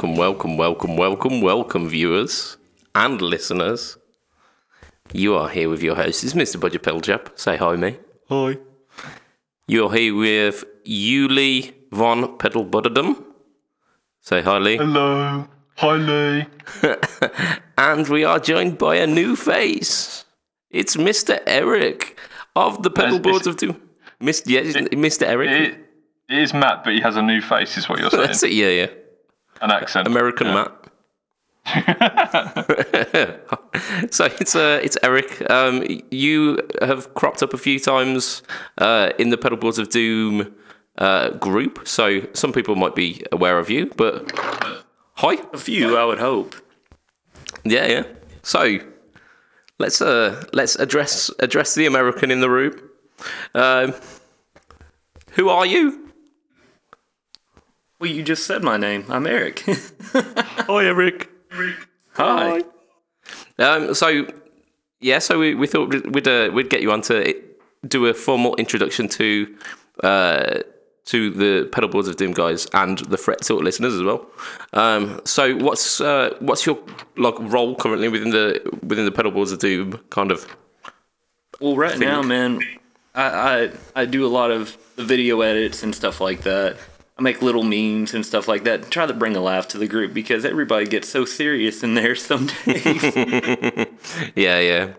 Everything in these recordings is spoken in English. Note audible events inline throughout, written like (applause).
Welcome, welcome, welcome, welcome, welcome, viewers and listeners. You are here with your host. It's Mr. Budget Peljap. Say hi, me. Hi. You're here with Yuli von Pedalbudderdum. Say hi, Lee. Hello. Hi, Lee. (laughs) And we are joined by a new face. It's Mr. Eric of the Pedalboards of Doom. Mr. Yeah, Mr. Eric. It, it is Matt, but he has a new face, is what you're (laughs) saying. That's it, yeah, yeah. An accent. American Yeah. Matt. (laughs) so it's uh, it's Eric. Um, you have cropped up a few times uh, in the Pedalboards of Doom uh, group, so some people might be aware of you. But hi, A few, I would hope. yeah, yeah. So let's uh, let's address address the American in the room. Um, who are you? Well, you just said my name. I'm Eric. (laughs) Hi, Eric. Hi. Um, so yeah, so we, we thought we'd we'd, uh, we'd get you on to do a formal introduction to uh, to the pedalboards of Doom guys and the Fret Tilt listeners as well. Um, so what's uh, what's your like role currently within the within the pedalboards of Doom kind of? Well, right now, man, I, I I do a lot of the video edits and stuff like that. I make little memes and stuff like that. Try to bring a laugh to the group because everybody gets so serious in there (laughs) some days. (laughs) Yeah, yeah,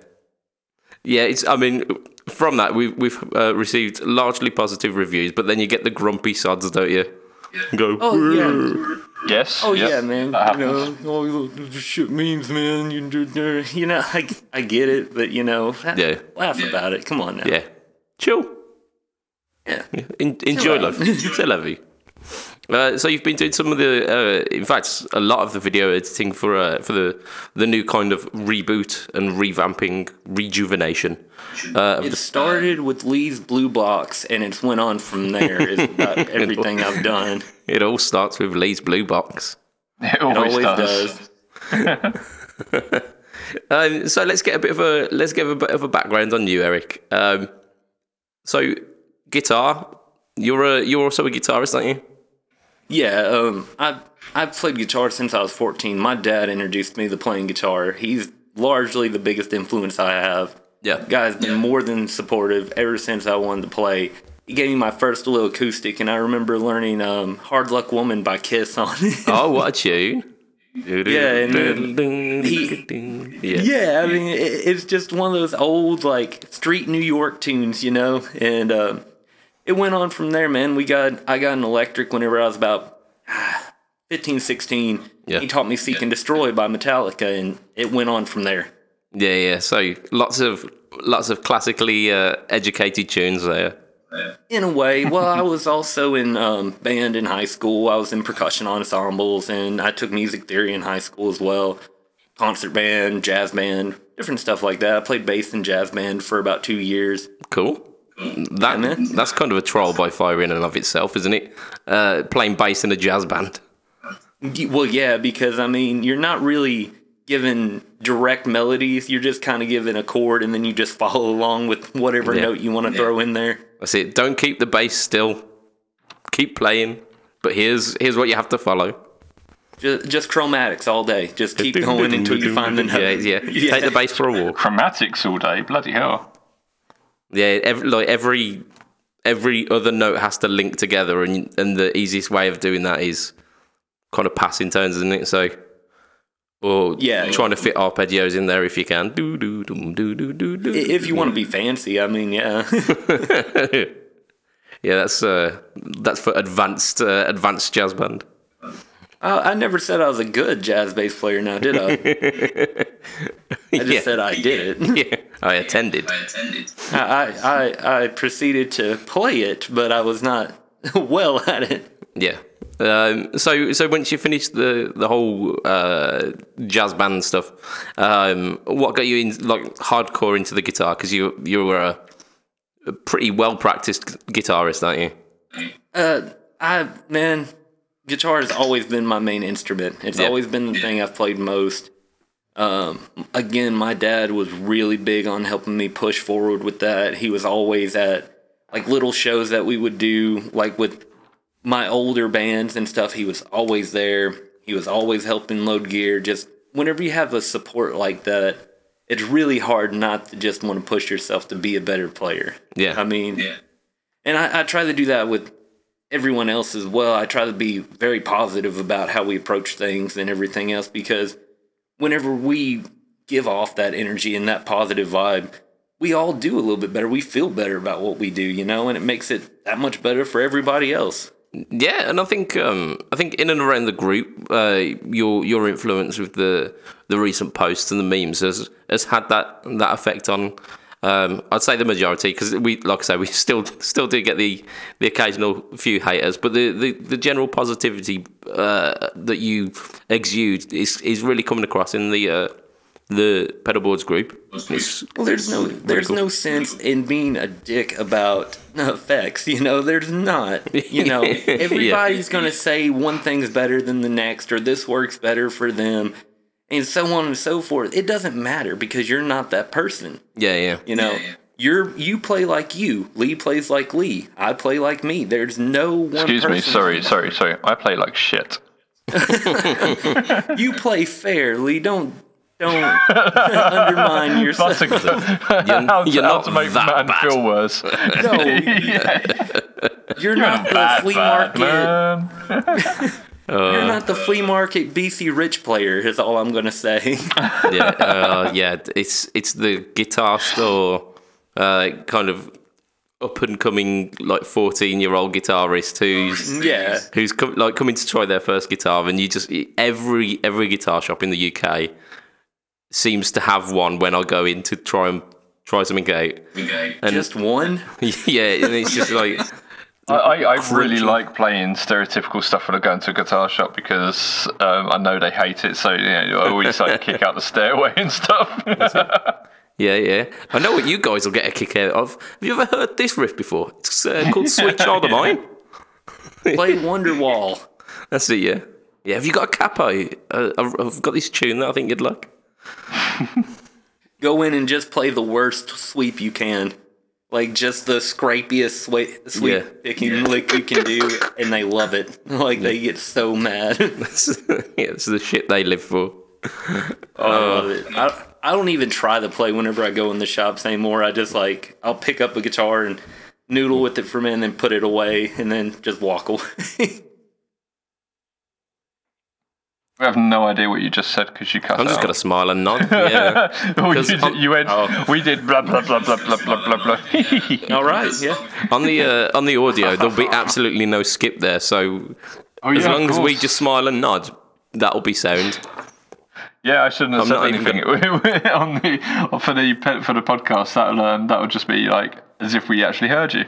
yeah. It's I mean from that we've we've uh, received largely positive reviews, but then you get the grumpy sods, don't you? Go. oh yeah. Yes. Oh yep, yeah, man. That You happens. know, oh, shit memes, man. You, you know, I, I get it, but you know, Yeah. laugh about it. Come on now. Yeah. Chill. Yeah. En- enjoy life. C'est la vie. Uh, so you've been doing some of the, uh, in fact, a lot of the video editing for uh, for the the new kind of reboot and revamping, rejuvenation. Uh, It started with Lee's Blue Box, and it's went on from there. Is about (laughs) everything I've done. (laughs) it all starts with Lee's blue box. It It always, always does. does. (laughs) Um, so let's get a bit of a let's get a bit of a background on you, Eric. Um, so guitar, you're a you're also a guitarist, aren't you? Yeah, um, I I've played guitar since I was 14. My dad introduced me to playing guitar. He's largely the biggest influence I have. Yeah. Guy's been more than supportive ever since I wanted to play. He gave me my first little acoustic, and I remember learning um, "Hard Luck Woman" by Kiss on it. (laughs) Oh, what a tune! Yeah, and then yeah. Yeah, I mean, it, it's just one of those old like street New York tunes, you know. And uh, it went on from there, man. We got I got an electric whenever I was about ah, (sighs) 15, 16. Yeah. He taught me "Seek and Destroy" by Metallica, and it went on from there. Yeah, yeah. So lots of lots of classically uh, educated tunes there. In a way, well, I was also in um, band in high school. I was in percussion ensembles, and I took music theory in high school as well. Concert band, jazz band, different stuff like that. I played bass in jazz band for about two years. Cool. That man. that's kind of a trial by fire in and of itself, isn't it? Uh, playing bass in a jazz band. Well, yeah, because I mean, you're not really given direct melodies. You're just kind of given a chord, and then you just follow along with whatever Yeah. note you want to throw in there. That's it. Don't keep the bass still. Keep playing. But here's here's what you have to follow. Just, just chromatics all day. Just keep going until you find the note. Yeah, yeah. Take the bass for a walk. Chromatics all day. Bloody hell. Yeah, every, like every every other note has to link together, and and the easiest way of doing that is kind of passing tones, isn't it? So, or Yeah. trying to fit arpeggios in there if you can. Do do do do do do do. If you want to be fancy, I mean, yeah. (laughs) Yeah, that's uh, that's for advanced uh, advanced jazz band. I, I never said I was a good jazz bass player now, did I? (laughs) I just Yeah. said I did it. (laughs) Yeah, I attended. I, attended. I, I, I proceeded to play it, but I was not (laughs) well at it. Yeah. Um, so so once you finished the the whole uh, jazz band stuff, um, what got you in like hardcore into the guitar? Because you you were a, a pretty well practiced guitarist, aren't you? Uh, I man, guitar has always been my main instrument. It's Yeah. always been the thing I've played most. Um, again, my dad was really big on helping me push forward with that. He was always at like little shows that we would do, like with my older bands and stuff. He was always there. He was always helping load gear. Just whenever you have a support like that, it's really hard not to just want to push yourself to be a better player. Yeah. I mean, yeah. and I, I try to do that with everyone else as well. I try to be very positive about how we approach things and everything else because whenever we give off that energy and that positive vibe, we all do a little bit better. We feel better about what we do, you know, and it makes it that much better for everybody else. Yeah, and I think um, I think in and around the group, uh, your your influence with the the recent posts and the memes has has had that that effect on. Um, I'd say the majority because we, like I say, we (laughs) still still do get the the occasional few haters, but the the, the general positivity uh, that you exude is is really coming across in the uh, the pedalboards group. It's- Well, there's no there's cool. no sense in being a dick about (laughs) effects. You know, there's not. You know, (laughs) everybody's gonna say one thing's better than the next, or this works better for them, and so on and so forth. It doesn't matter because you're not that person. yeah, yeah. You know, you're you play like you. Lee plays like Lee. I play like me. There's no one. Excuse me. Sorry, sorry, sorry. I play like shit. (laughs) You play fair, Lee. Don't don't undermine (laughs) yourself. That's a, how, to, you're how not to make the that man bad. feel worse. No, (laughs) you're not the Bad, flea bad, market. Man. You're not the flea market BC rich player. Is all I'm gonna say. (laughs) yeah, uh, yeah. It's it's the guitar store, uh, kind of up and coming like fourteen year old guitarist who's (laughs) yeah, who's com- like coming to try their first guitar, and you just every every guitar shop in the UK seems to have one when I go in to try and try something out. And just one. (laughs) yeah, and it's just like I, I, I really like playing stereotypical stuff when I go into a guitar shop because um, I know they hate it. So you know, I always like to kick out the stairway (laughs) and stuff. yeah, yeah. I know what you guys will get a kick out of. Have you ever heard this riff before? It's uh, (laughs) called "Sweet Child of Mine." Play Wonderwall. (laughs) That's it, yeah. Yeah, have you got a capo? Uh, I've I've got this tune that I think you'd like. Go in and just play the worst sweep you can. Like just the scrapiest sweep, sweep Yeah. picking (laughs) lick you can do, and they love it. (laughs) Like they get so mad. (laughs) yeah, it's the shit they live for. I love it. I, I don't even try to play whenever I go in the shops anymore. I just like I'll pick up a guitar and noodle with it for a minute, and then put it away, and then just walk away. We have no idea what you just said because you cut I'm just gonna smile and nod. (laughs) Yeah. Oh, 'Cause you, I'm- you went. Oh. We did blah blah blah blah blah blah blah blah. (laughs) All right, yeah. on the uh, on the audio, there'll be absolutely no skip there. So Oh, as long as we just smile and nod, that'll be sound. Yeah, I shouldn't have I'm said not even anything (laughs) on the for the for the podcast. That'll um, that would just be like as if we actually heard you.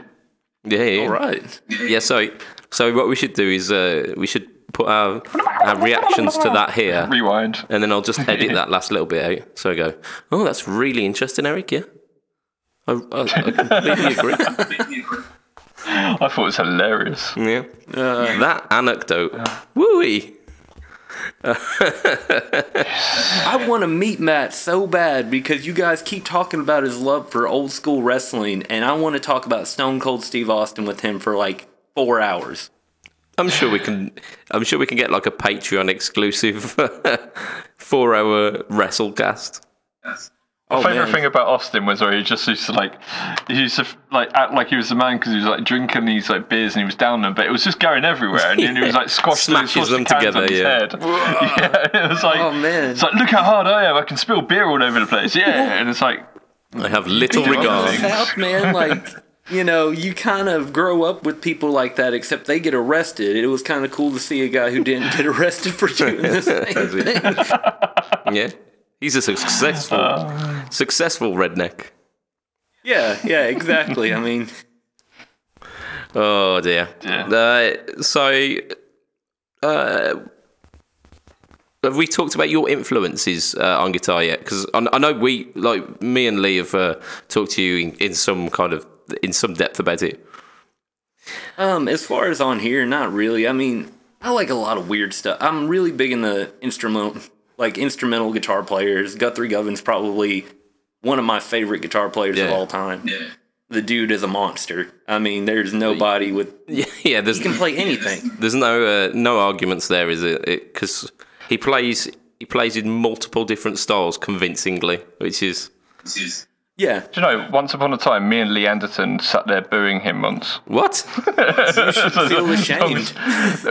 Yeah. yeah. All right. Yeah. So so what we should do is uh, we should put our our reactions to that here, Rewind. and then I'll just edit (laughs) that last little bit out. So I go, oh, that's really interesting, Eric. Yeah. I, I, I completely (laughs) agree. I thought it was hilarious. Yeah. Uh. that anecdote. Wooey. (laughs) I want to meet Matt so bad because you guys keep talking about his love for old school wrestling, and I want to talk about Stone Cold Steve Austin with him for like four hours. I'm sure we can. I'm sure we can get like a Patreon exclusive (laughs) four-hour WrestleCast. Oh, My Oh, favorite man. thing about Austin was where he just used to like, he used to like act like he was the man because he was like drinking these like beers and he was down them, but it was just going everywhere, and then he was like (laughs) squashing Smashes them cans together, on his yeah. head. (laughs) yeah, it was like, Oh, man. it's like look how hard I am, I can spill beer all over the place. Yeah, and it's like, I have little regard. South man, like you know, you kind of grow up with people like that, except they get arrested. It was kind of cool to see a guy who didn't get arrested for doing the (laughs) same thing. (laughs) Yeah, he's a successful, successful redneck. Yeah, yeah, exactly. I mean, (laughs) Oh dear. Yeah. Uh, so, uh, have we talked about your influences uh, on guitar yet? Because I, I know we, like me and Lee, have uh, talked to you in, in some kind of in some depth about it. um, as far as on here, not really. I mean, I like a lot of weird stuff. I'm really big in the instrumental, like instrumental guitar players. Guthrie Govan's probably one of my favorite guitar players of all time. Yeah. the dude is a monster. I mean, there's nobody with (laughs) Yeah, yeah. There's he can play anything. (laughs) there's no uh, no arguments there, is it? Because he plays he plays in multiple different styles convincingly, which is Yeah, Do you know, once upon a time, me and Lee Anderton sat there booing him once. what? (laughs) feel ashamed.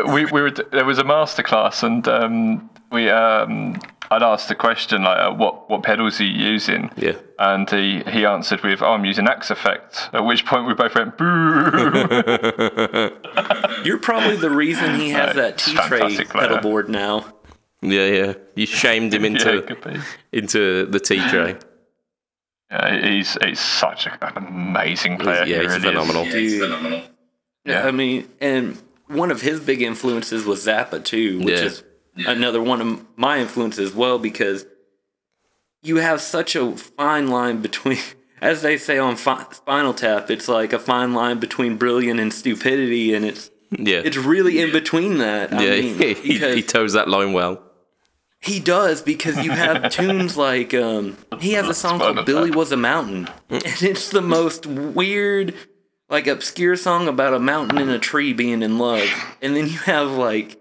we, we were there was a masterclass and um, we um, I'd asked the question like uh, what what pedals are you using Yeah. and he he answered with oh I'm using Axe Effect at which point we both went boo (laughs) (laughs) You're probably the reason he has that It's T tray pedal board now. Yeah, yeah. You shamed him into it could be. into the T tray. Yeah he's he's such an amazing player Yeah, he he's really is. phenomenal. Dude. Yeah, I mean, and one of his big influences was Zappa too, which Yeah. is another one of my influences as well because you have such a fine line between, (laughs) as they say on fi- Spinal Tap, it's like a fine line between brilliant and stupidity, and it's Yeah. it's really in between that. I yeah, (laughs) mean, he, he, he toes that line well. He does because you have (laughs) tunes like um, he has a song called "Billy. Was a Mountain," and it's the most weird, like obscure song about a mountain and a tree being in love. And then you have like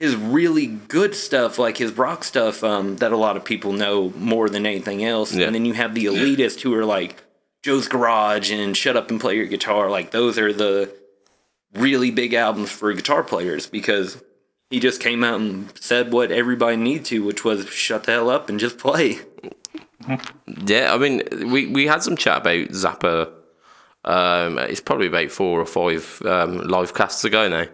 his really good stuff, like his rock stuff, um, that a lot of people know more than anything else. Yeah. And then you have the elitist who are like Joe's Garage and Shut Up and Play Your Guitar. Like those are the really big albums for guitar players because he just came out and said what everybody needed to, which was shut the hell up and just play. Yeah, I mean, we, we had some chat about Zappa. Um, it's probably about four or five um, live casts ago now.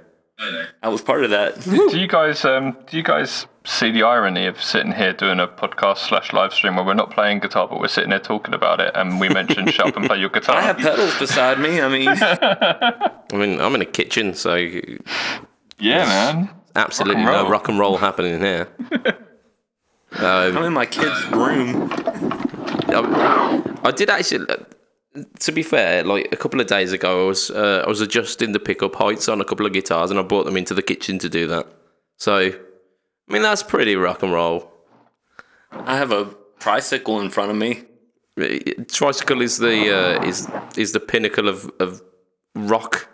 I was part of that. (laughs) do you guys um, do you guys see the irony of sitting here doing a podcast slash live stream where we're not playing guitar but we're sitting there talking about it and we mentioned shut up and play your (laughs) guitar I have pedals beside me. I mean, (laughs) I mean, I'm in a kitchen, so yeah man absolutely Rock and no roll. rock and roll happening here. (laughs) I'm in my kid's room. I, I did actually. To be fair, like a couple of days ago, I was uh, I was adjusting the pickup heights on a couple of guitars, and I brought them into the kitchen to do that. So, I mean, that's pretty rock and roll. I have a tricycle in front of me. Tricycle is the uh, is is the pinnacle of of rock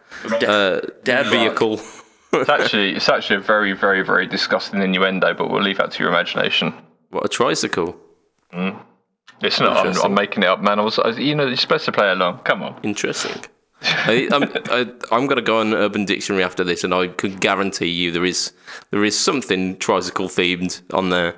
uh, Dad rock. It's (laughs) actually it's actually a very very very disgusting innuendo but we'll leave that to your imagination What a tricycle! Hmm. it's not I'm, I'm making it up man I was I- you know you're supposed to play along come on Interesting. I, I'm um, I, I'm gonna go on Urban Dictionary after this, and I can guarantee you there is there is something tricycle themed on there.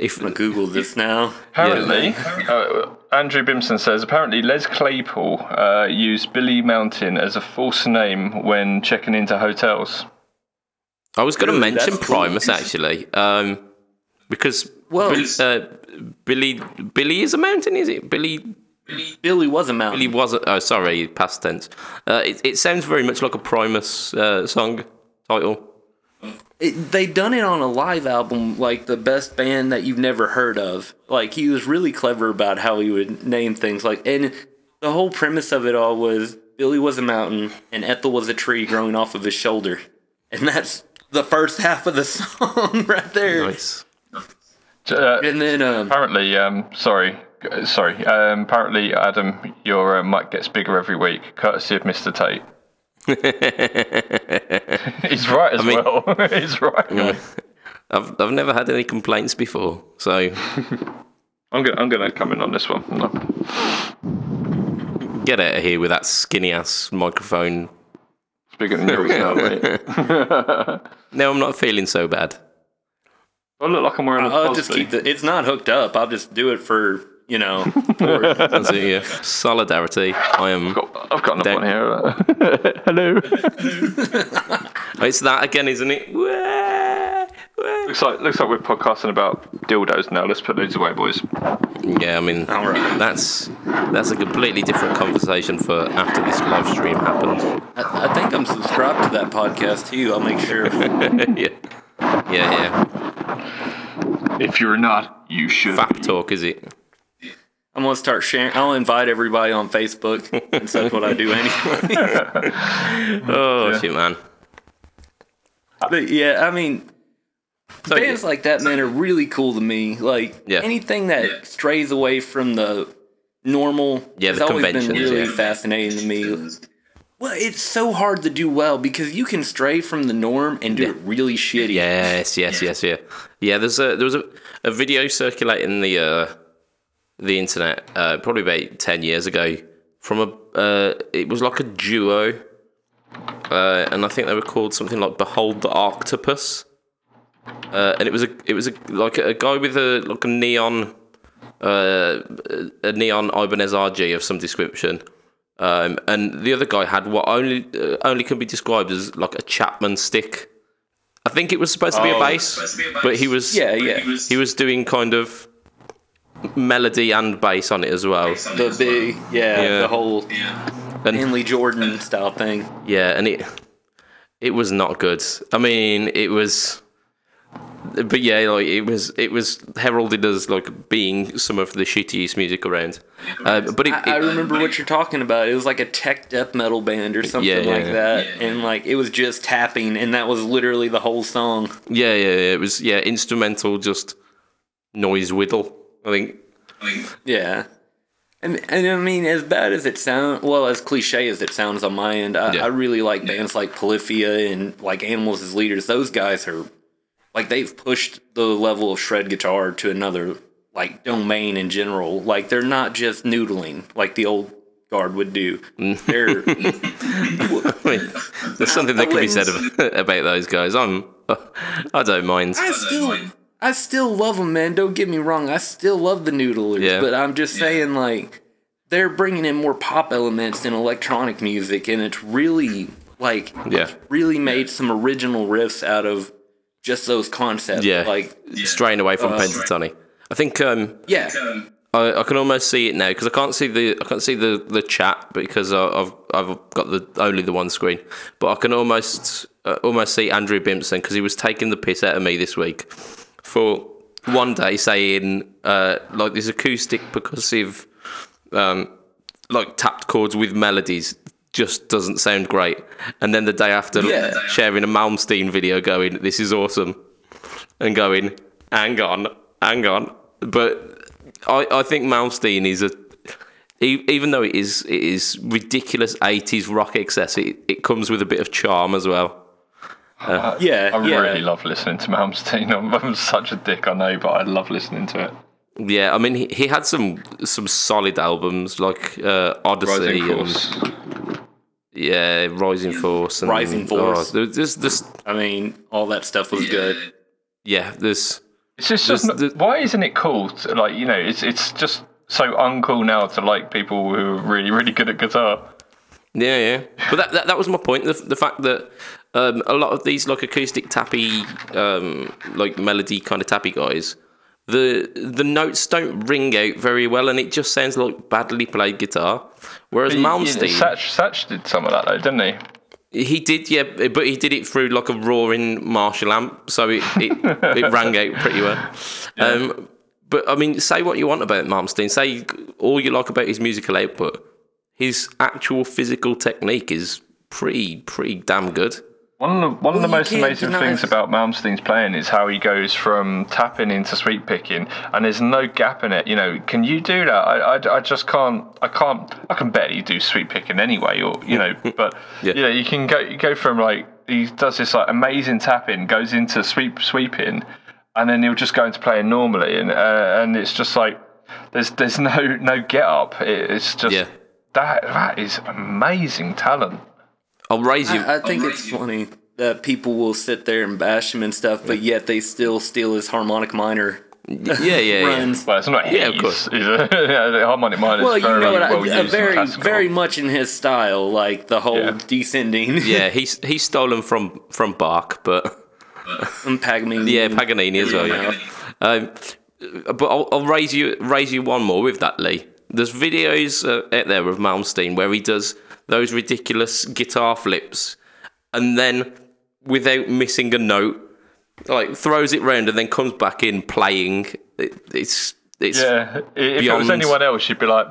If I'm Google this now. Apparently, uh, Andrew Bimson says apparently Les Claypool uh, used Billy Mountain as a false name when checking into hotels. I was going to Really? mention That's cool. Primus actually, um, because Well, Bill, uh, Billy Billy is a mountain, is it? Billy Billy was a mountain. Billy was. A, oh, sorry, past tense. Uh, it, it sounds very much like a Primus uh, song title. It, they done it on a live album, like the best band that you've never heard of. Like he was really clever about how he would name things. Like, and the whole premise of it all was Billy was a mountain and Ethel was a tree growing off of his shoulder, and that's the first half of the (laughs) song right there. Nice. Uh, And then, um, apparently, um, sorry, uh, sorry. Um, apparently, Adam, your uh, mic gets bigger every week, courtesy of Mr. Tate. (laughs) He's right as mean- well. (laughs) He's right. I've I've never had any complaints before, so (laughs) I'm gonna I'm gonna come in on this one. No. get out of here with that skinny ass microphone. It's bigger than yours now, mate. No, I'm not feeling so bad. I look like I'm wearing a I'll just keep the. It's not hooked up. I'll just do it for you know. (laughs) For, That's it, yeah. Solidarity. I am. I've got, I've got another Don't- one here. (laughs) Hello. (laughs) It's that again, isn't it? Wah, wah. looks like looks like we're podcasting about dildos now. Let's put those away, boys. Yeah, I mean, All right. that's that's a completely different conversation for after this live stream happens. I, I think I'm subscribed to that podcast too. I'll make sure. yeah, yeah, yeah. If you're not, you should. Fap talk, is it? I'm gonna start sharing. I'll invite everybody on Facebook, and that's what I do anyway. (laughs) Oh Yeah. shit, man. but yeah, I mean, So, bands like that, man, are really cool to me. Like Yeah. anything that strays away from the normal. Yeah, has the always been really yeah. fascinating to me. Well, it's so hard to do well because you can stray from the norm and do Yeah. it really shitty. Yes, yes, yes, yeah, yeah. There's a there was a, a video circulating the uh, the internet uh, probably about ten years ago from a uh, it was like a duo, uh, and I think they were called something like "Behold the Octopus," uh, and it was a it was a like a guy with a like a neon uh, a neon Ibanez RG of some description. Um, and the other guy had what only uh, only can be described as like a Chapman stick. I think it was supposed to be a Oh. bass, but he was Yeah, yeah. he was doing kind of melody and bass on it as well. The big, yeah, Yeah. the whole And Stanley Jordan style thing. yeah, and it it was not good. I mean, it was, but yeah, like it was it was heralded as like being some of the shittiest music around. Uh, but it, I, I remember what you're talking about. It was like a tech death metal band or something Yeah, yeah, like yeah. that, and like it was just tapping, and that was literally the whole song. yeah, yeah, yeah, it was yeah instrumental, just noise whittle. I think Yeah. And, and I mean, as bad as it sounds, well, as cliche as it sounds on my end, I, Yeah. I really like bands like Polyphia and like Animals as Leaders. Those guys are like they've pushed the level of shred guitar to another like domain in general. Like they're not just noodling like the old guard would do. Mm. They're (laughs) I mean, there's something that can be said of, about those guys. I'm I don't mind. I still, I still love them, man. Don't get me wrong. I still love the Noodlers, Yeah. but I'm just saying, like, they're bringing in more pop elements in electronic music, and it's really like, Yeah. it's really made some original riffs out of just those concepts. Yeah, like, straying away from Uh, Pentatonic. I think um, yeah, I, I can almost see it now because I can't see the I can't see the, the chat because I- I've I've got the only the one screen, but I can almost uh, almost see Andrew Bimpson because he was taking the piss out of me this week for one day saying uh, like this acoustic percussive um, like tapped chords with melodies just doesn't sound great, and then the day after Yeah. sharing a Malmsteen video going this is awesome, and going hang on hang on, but I, I think Malmsteen is a even though it is it is ridiculous 80s rock excess it, it comes with a bit of charm as well yeah, I yeah. really love listening to Malmsteen. (laughs) I'm, I'm such a dick, I know, but I love listening to it. yeah i mean he, he had some some solid albums like uh, odyssey Rising and Force. yeah rising force and Rising Force. oh, there- there's this I mean, all that stuff was good. yeah there's It's just, just There's not- the- why isn't it cool? To, like you know, it's it's just so uncool now to like people who are really really good at guitar. Yeah, yeah. But that, that, that was my point. The, the fact that um, a lot of these like acoustic tappy, um, like melody kind of tappy guys, the the notes don't ring out very well, and it just sounds like badly played guitar. Whereas Malmsteen, Satch, Satch did some of that though, didn't he? he did, yeah, but he did it through like a roaring Marshall amp, so it it, (laughs) it rang out pretty well. Um, but I mean, say what you want about Malmsteen, say all you like about his musical output, his actual physical technique is pretty pretty damn good. One of the one of the most amazing things about Malmsteen's playing is how he goes from tapping into sweep picking, and there's no gap in it. You know, can you do that? I, I, I just can't. I can't. I can barely do sweep picking anyway, or you know. (laughs) But Yeah. you know, you can go. You go from like he does this like amazing tapping, goes into sweep sweeping, and then he'll just go into playing normally, and uh, and it's just like there's there's no no get up. It, it's just Yeah. that that is amazing talent. I'll raise you. I, I think it's funny that people will sit there and bash him and stuff, but yet they still steal his harmonic minor yeah, yeah, yeah. runs. Well, it's not his. Yeah, of course. (laughs) Yeah, the harmonic minor Well, is you very know what? Well used very, very much in his style, like the whole Yeah. descending (laughs) Yeah, he's he's stolen from from Bach, but (laughs) and Paganini. yeah, Paganini as well. Yeah. Um, but I'll, I'll raise you raise you one more with that, Lee. There's videos uh, out there of Malmsteen where he does those ridiculous guitar flips, and then without missing a note, like throws it round and then comes back in playing. It, it's it's Yeah, if it was anyone else, you'd be like,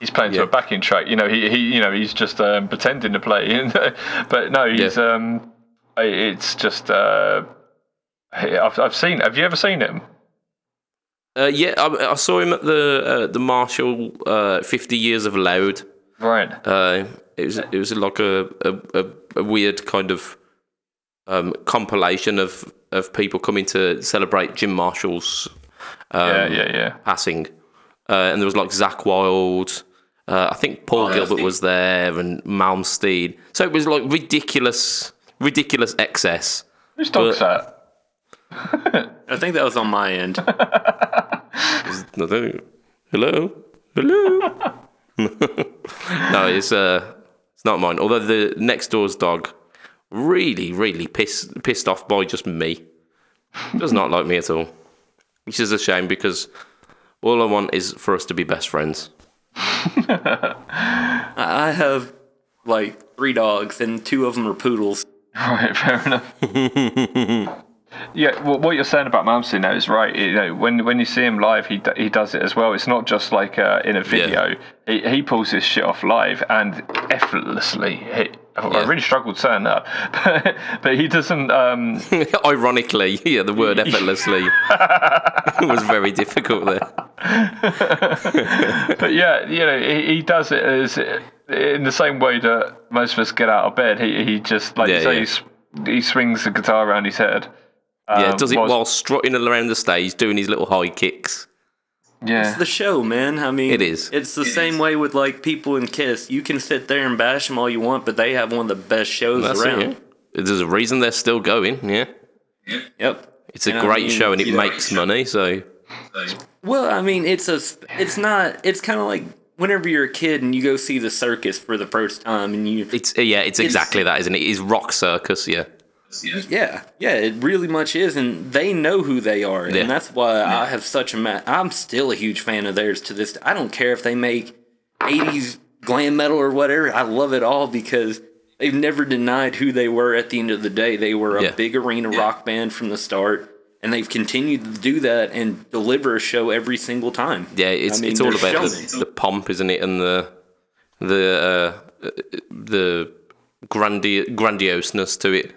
he's playing to a backing track. You know, he, he you know he's just um, pretending to play. (laughs) but no, he's Yeah. um, it's just uh, I've I've seen. Have you ever seen him? Uh, yeah, I, I saw him at the uh, the Marshall uh, 50 Years of Loud. Right. Uh, it was it was like a a, a, a weird kind of um, compilation of, of people coming to celebrate Jim Marshall's um, yeah, yeah, yeah. passing, uh, and there was like Zakk Wylde. Uh, I think Paul Gilbert was there and Malmsteen. So it was like ridiculous, ridiculous excess. Whose dog's that? (laughs) I think that was on my end. (laughs) Hello, hello. (laughs) no, it's uh, it's not mine. Although the next door's dog really, really pissed pissed off by just me. Does not like me at all, which is a shame because all I want is for us to be best friends. (laughs) I have like three dogs, and two of them are poodles. Right, fair enough. (laughs) yeah, well, what you're saying about Malmsteen now is right. You know, when when you see him live, he he does it as well. It's not just like uh, in a video. He he pulls his shit off live and effortlessly. He, I really struggled saying that, but, (laughs) but he doesn't. Um, (laughs) Ironically, yeah, the word effortlessly (laughs) was very difficult there. but yeah, you know, he, he does it as in the same way that most of us get out of bed. He he just like Yeah, you say, yeah. he, he swings the guitar around his head. Yeah, Um, does it whilst- while strutting around the stage, doing his little high kicks. yeah. It's the show, man. I mean, It is. It's the same way with like people in Kiss. You can sit there and bash them all you want, but they have one of the best shows That's around. it. Yeah. There's a reason they're still going. Yeah, Yep. it's a And I great mean, show and it you know- makes money. So Well, I mean, it's a. It's not. It's kind of like whenever you're a kid and you go see the circus for the first time, and you. it's yeah, it's exactly that, isn't it? It is rock circus. Yeah, Yeah, yeah, it really much is, and they know who they are, Yeah. and that's why I have such a. Ma- I'm still a huge fan of theirs to this. I don't care if they make '80s glam metal or whatever. I love it all because they've never denied who they were. At the end of the day, they were a Yeah. big arena rock band from the start, and they've continued to do that and deliver a show every single time. yeah. It's I mean, it's all about the, the pomp, isn't it? And the the uh, the grandi- grandioseness to it,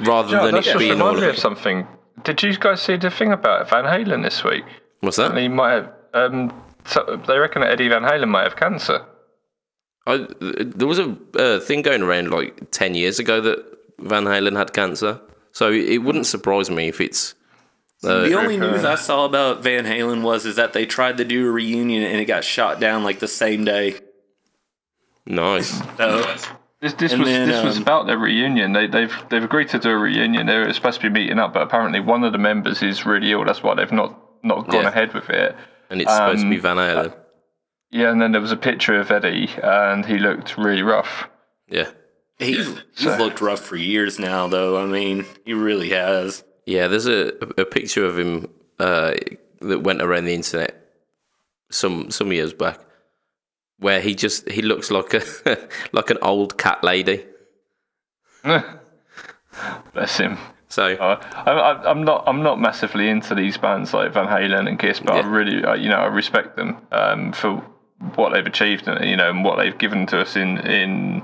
rather Yeah, than that's it just being all. reminded me of something. Did you guys see the thing about Van Halen this week? What's that? He might have. Um, so they reckon that Eddie Van Halen might have cancer. I, there was a uh, thing going around like 10 years ago that Van Halen had cancer. So it wouldn't surprise me if it's. Uh, The only news I saw about Van Halen was is that they tried to do a reunion and it got shot down like the same day. nice. So This, this And was then, this was um, about their reunion. They, they've they've agreed to do a reunion. They were supposed to be meeting up, but apparently one of the members is really ill. That's why they've not not gone Yeah. ahead with it. And it's supposed to be Um, Van Halen. Yeah, and then there was a picture of Eddie, and he looked really rough. Yeah. he's he's So- looked rough for years now, though. I mean, he really has. Yeah, there's a, a picture of him uh, that went around the internet some some years back where he just he looks like a (laughs) like an old cat lady. (laughs) Bless him. So Uh, I, I, I'm not. I'm not massively into these bands like Van Halen and Kiss, but I really, uh, you know, I respect them um, for what they've achieved, and you know, and what they've given to us in in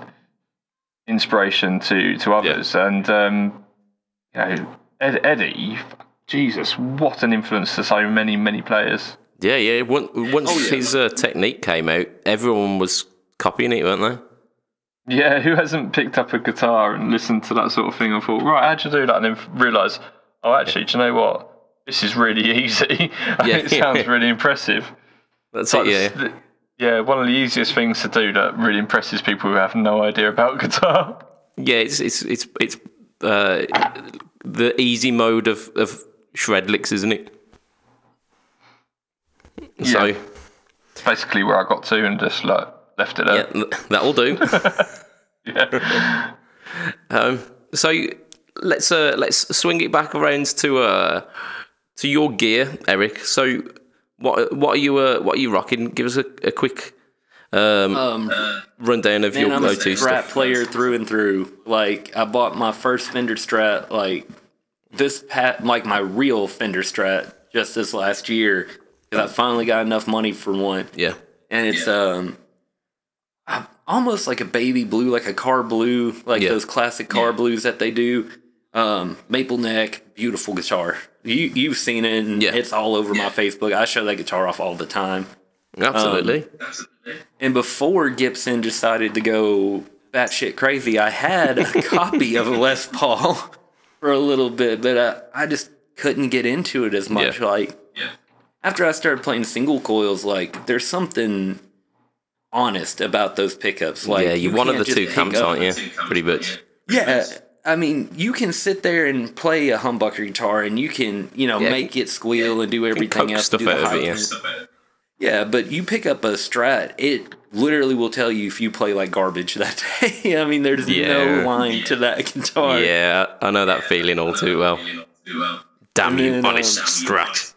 inspiration to to others. And um, you know, Ed, Eddie, Jesus, what an influence to so many many players. Yeah, yeah. Once, once Oh, yeah. his uh, technique came out, everyone was copying it, weren't they? Yeah, who hasn't picked up a guitar and listened to that sort of thing and thought, right, how'd you do that? And then realise, oh, actually, do you know what? This is really (laughs) easy. (laughs) Yeah. it sounds really impressive. That's Like, it. Yeah. yeah, one of the easiest things to do that really impresses people who have no idea about (laughs) guitar. Yeah, it's it's it's it's uh, the easy mode of of shred licks, isn't it? So Yeah. Basically, where I got to and just like left it yeah, there. that'll do. (laughs) Yeah. um, so let's uh, let's swing it back around to uh to your gear, Eric. So what what are you uh, what are you rocking? Give us a, a quick um, Um, rundown of man, your I'm a go-to Strat stuff. player through and through. Like, I bought my first Fender Strat like this pat like my real Fender Strat just this last year because I finally got enough money for one. Yeah, and it's um uh, almost like a baby blue, like a car blue, like Yeah. those classic car blues that they do. Um, maple neck, beautiful guitar. You you've seen it, and Yeah. it's all over my Facebook. I show that guitar off all the time. Absolutely. Absolutely. And before Gibson decided to go batshit crazy, I had a (laughs) copy of a Les Paul (laughs) for a little bit, but uh, I just couldn't get into it as much. Like, Yeah. Like after I started playing single coils, like there's something honest about those pickups. Like yeah, you're one of the two pick camps, up- aren't you? Pretty much. Yeah. I mean, you can sit there and play a humbucker guitar, and you can, you know, Yeah. make it squeal and do everything else. stuff do out of it, yeah. yeah, but you pick up a Strat, it literally will tell you if you play like garbage that day. (laughs) I mean, there's Yeah. no line to that guitar. Yeah, I know that feeling all too well. Damn you, honest um, strat.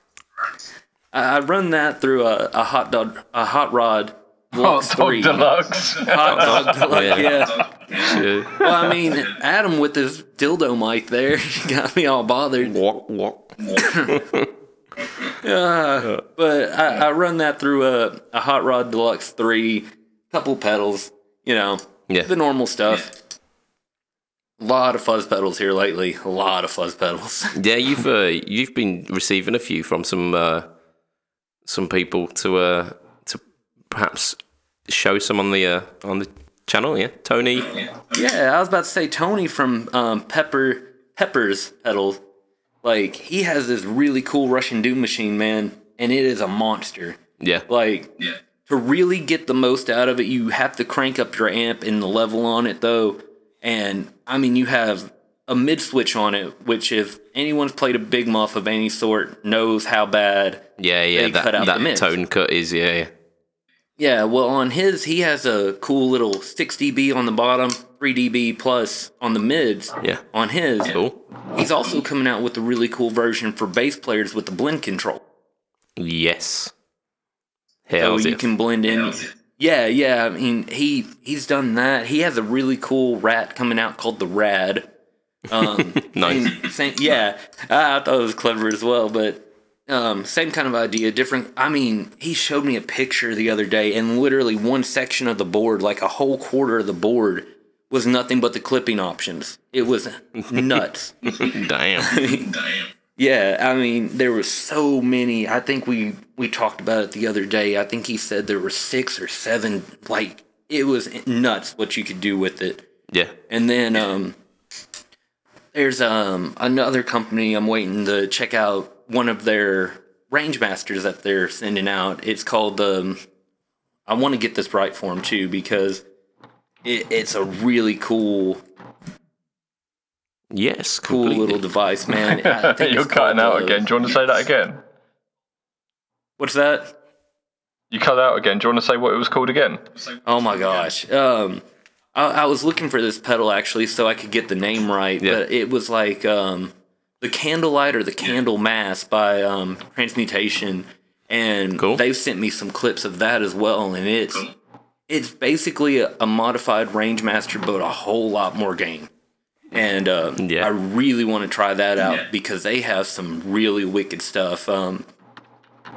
I I run that through a, a hot dog, a hot rod. Hot Deluxe Dog 3. Deluxe. Hot dog (laughs) deluxe, Yeah. yeah. Yeah. Well, I mean, Adam with his dildo mic there (laughs) got me all bothered. Walk, walk. (laughs) Uh, but I, I run that through a, a Hot Rod Deluxe 3, couple pedals, you know, Yeah. the normal stuff. A lot of fuzz pedals here lately. A lot of fuzz pedals. Yeah, you've uh, you've been receiving a few from some uh, some people to uh, to perhaps show some on the uh, on the channel. Yeah, Tony. yeah, I was about to say Tony from um, Pepper Peppers pedals. Like he has this really cool Russian Doom machine, man, and it is a monster. Yeah, Like yeah. to really get the most out of it, you have to crank up your amp and the level on it though. And I mean, you have a mid switch on it, which if anyone's played a big muff of any sort knows how bad. yeah, yeah. They That cut out the that mids. tone cut is yeah, yeah. Yeah, well, on his, he has a cool little 6 dB on the bottom, 3 dB plus on the mids. Yeah. On his, Cool. he's also coming out with a really cool version for bass players with the blend control. Yes. so Hell you can blend in. Yeah, yeah. I mean, he he's done that. He has a really cool rat coming out called the Rad. Um, (laughs) Nice. same- same- yeah, I, thought it was clever as well. But um, same kind of idea, different. I mean, he showed me a picture the other day, and literally one section of the board, like a whole quarter of the board, was nothing but the clipping options. It was nuts. (laughs) Damn. (laughs) Yeah, I mean, there were so many. I think we we talked about it the other day. I think he said there were six or seven. Like it was nuts what you could do with it. Yeah. And then um, there's um another company I'm waiting to check out one of their rangemasters that they're sending out. It's called um. I want to get this right for him too because it, it's a really cool Yes. cool completely. little device, man. (laughs) I think You're cutting out uh, again. Do you want to say that again? What's that? You cut out again. Do you want to say what it was called again? Oh my gosh. Um, I, I was looking for this pedal actually so I could get the name right, Yeah. but it was like um, the Candlelight or the Candle Mass by um, Transmutation, and Cool. they've sent me some clips of that as well, and it's it's basically a, a modified Rangemaster, but a whole lot more gain. And uh, Yeah. I really want to try that out because they have some really wicked stuff. Um,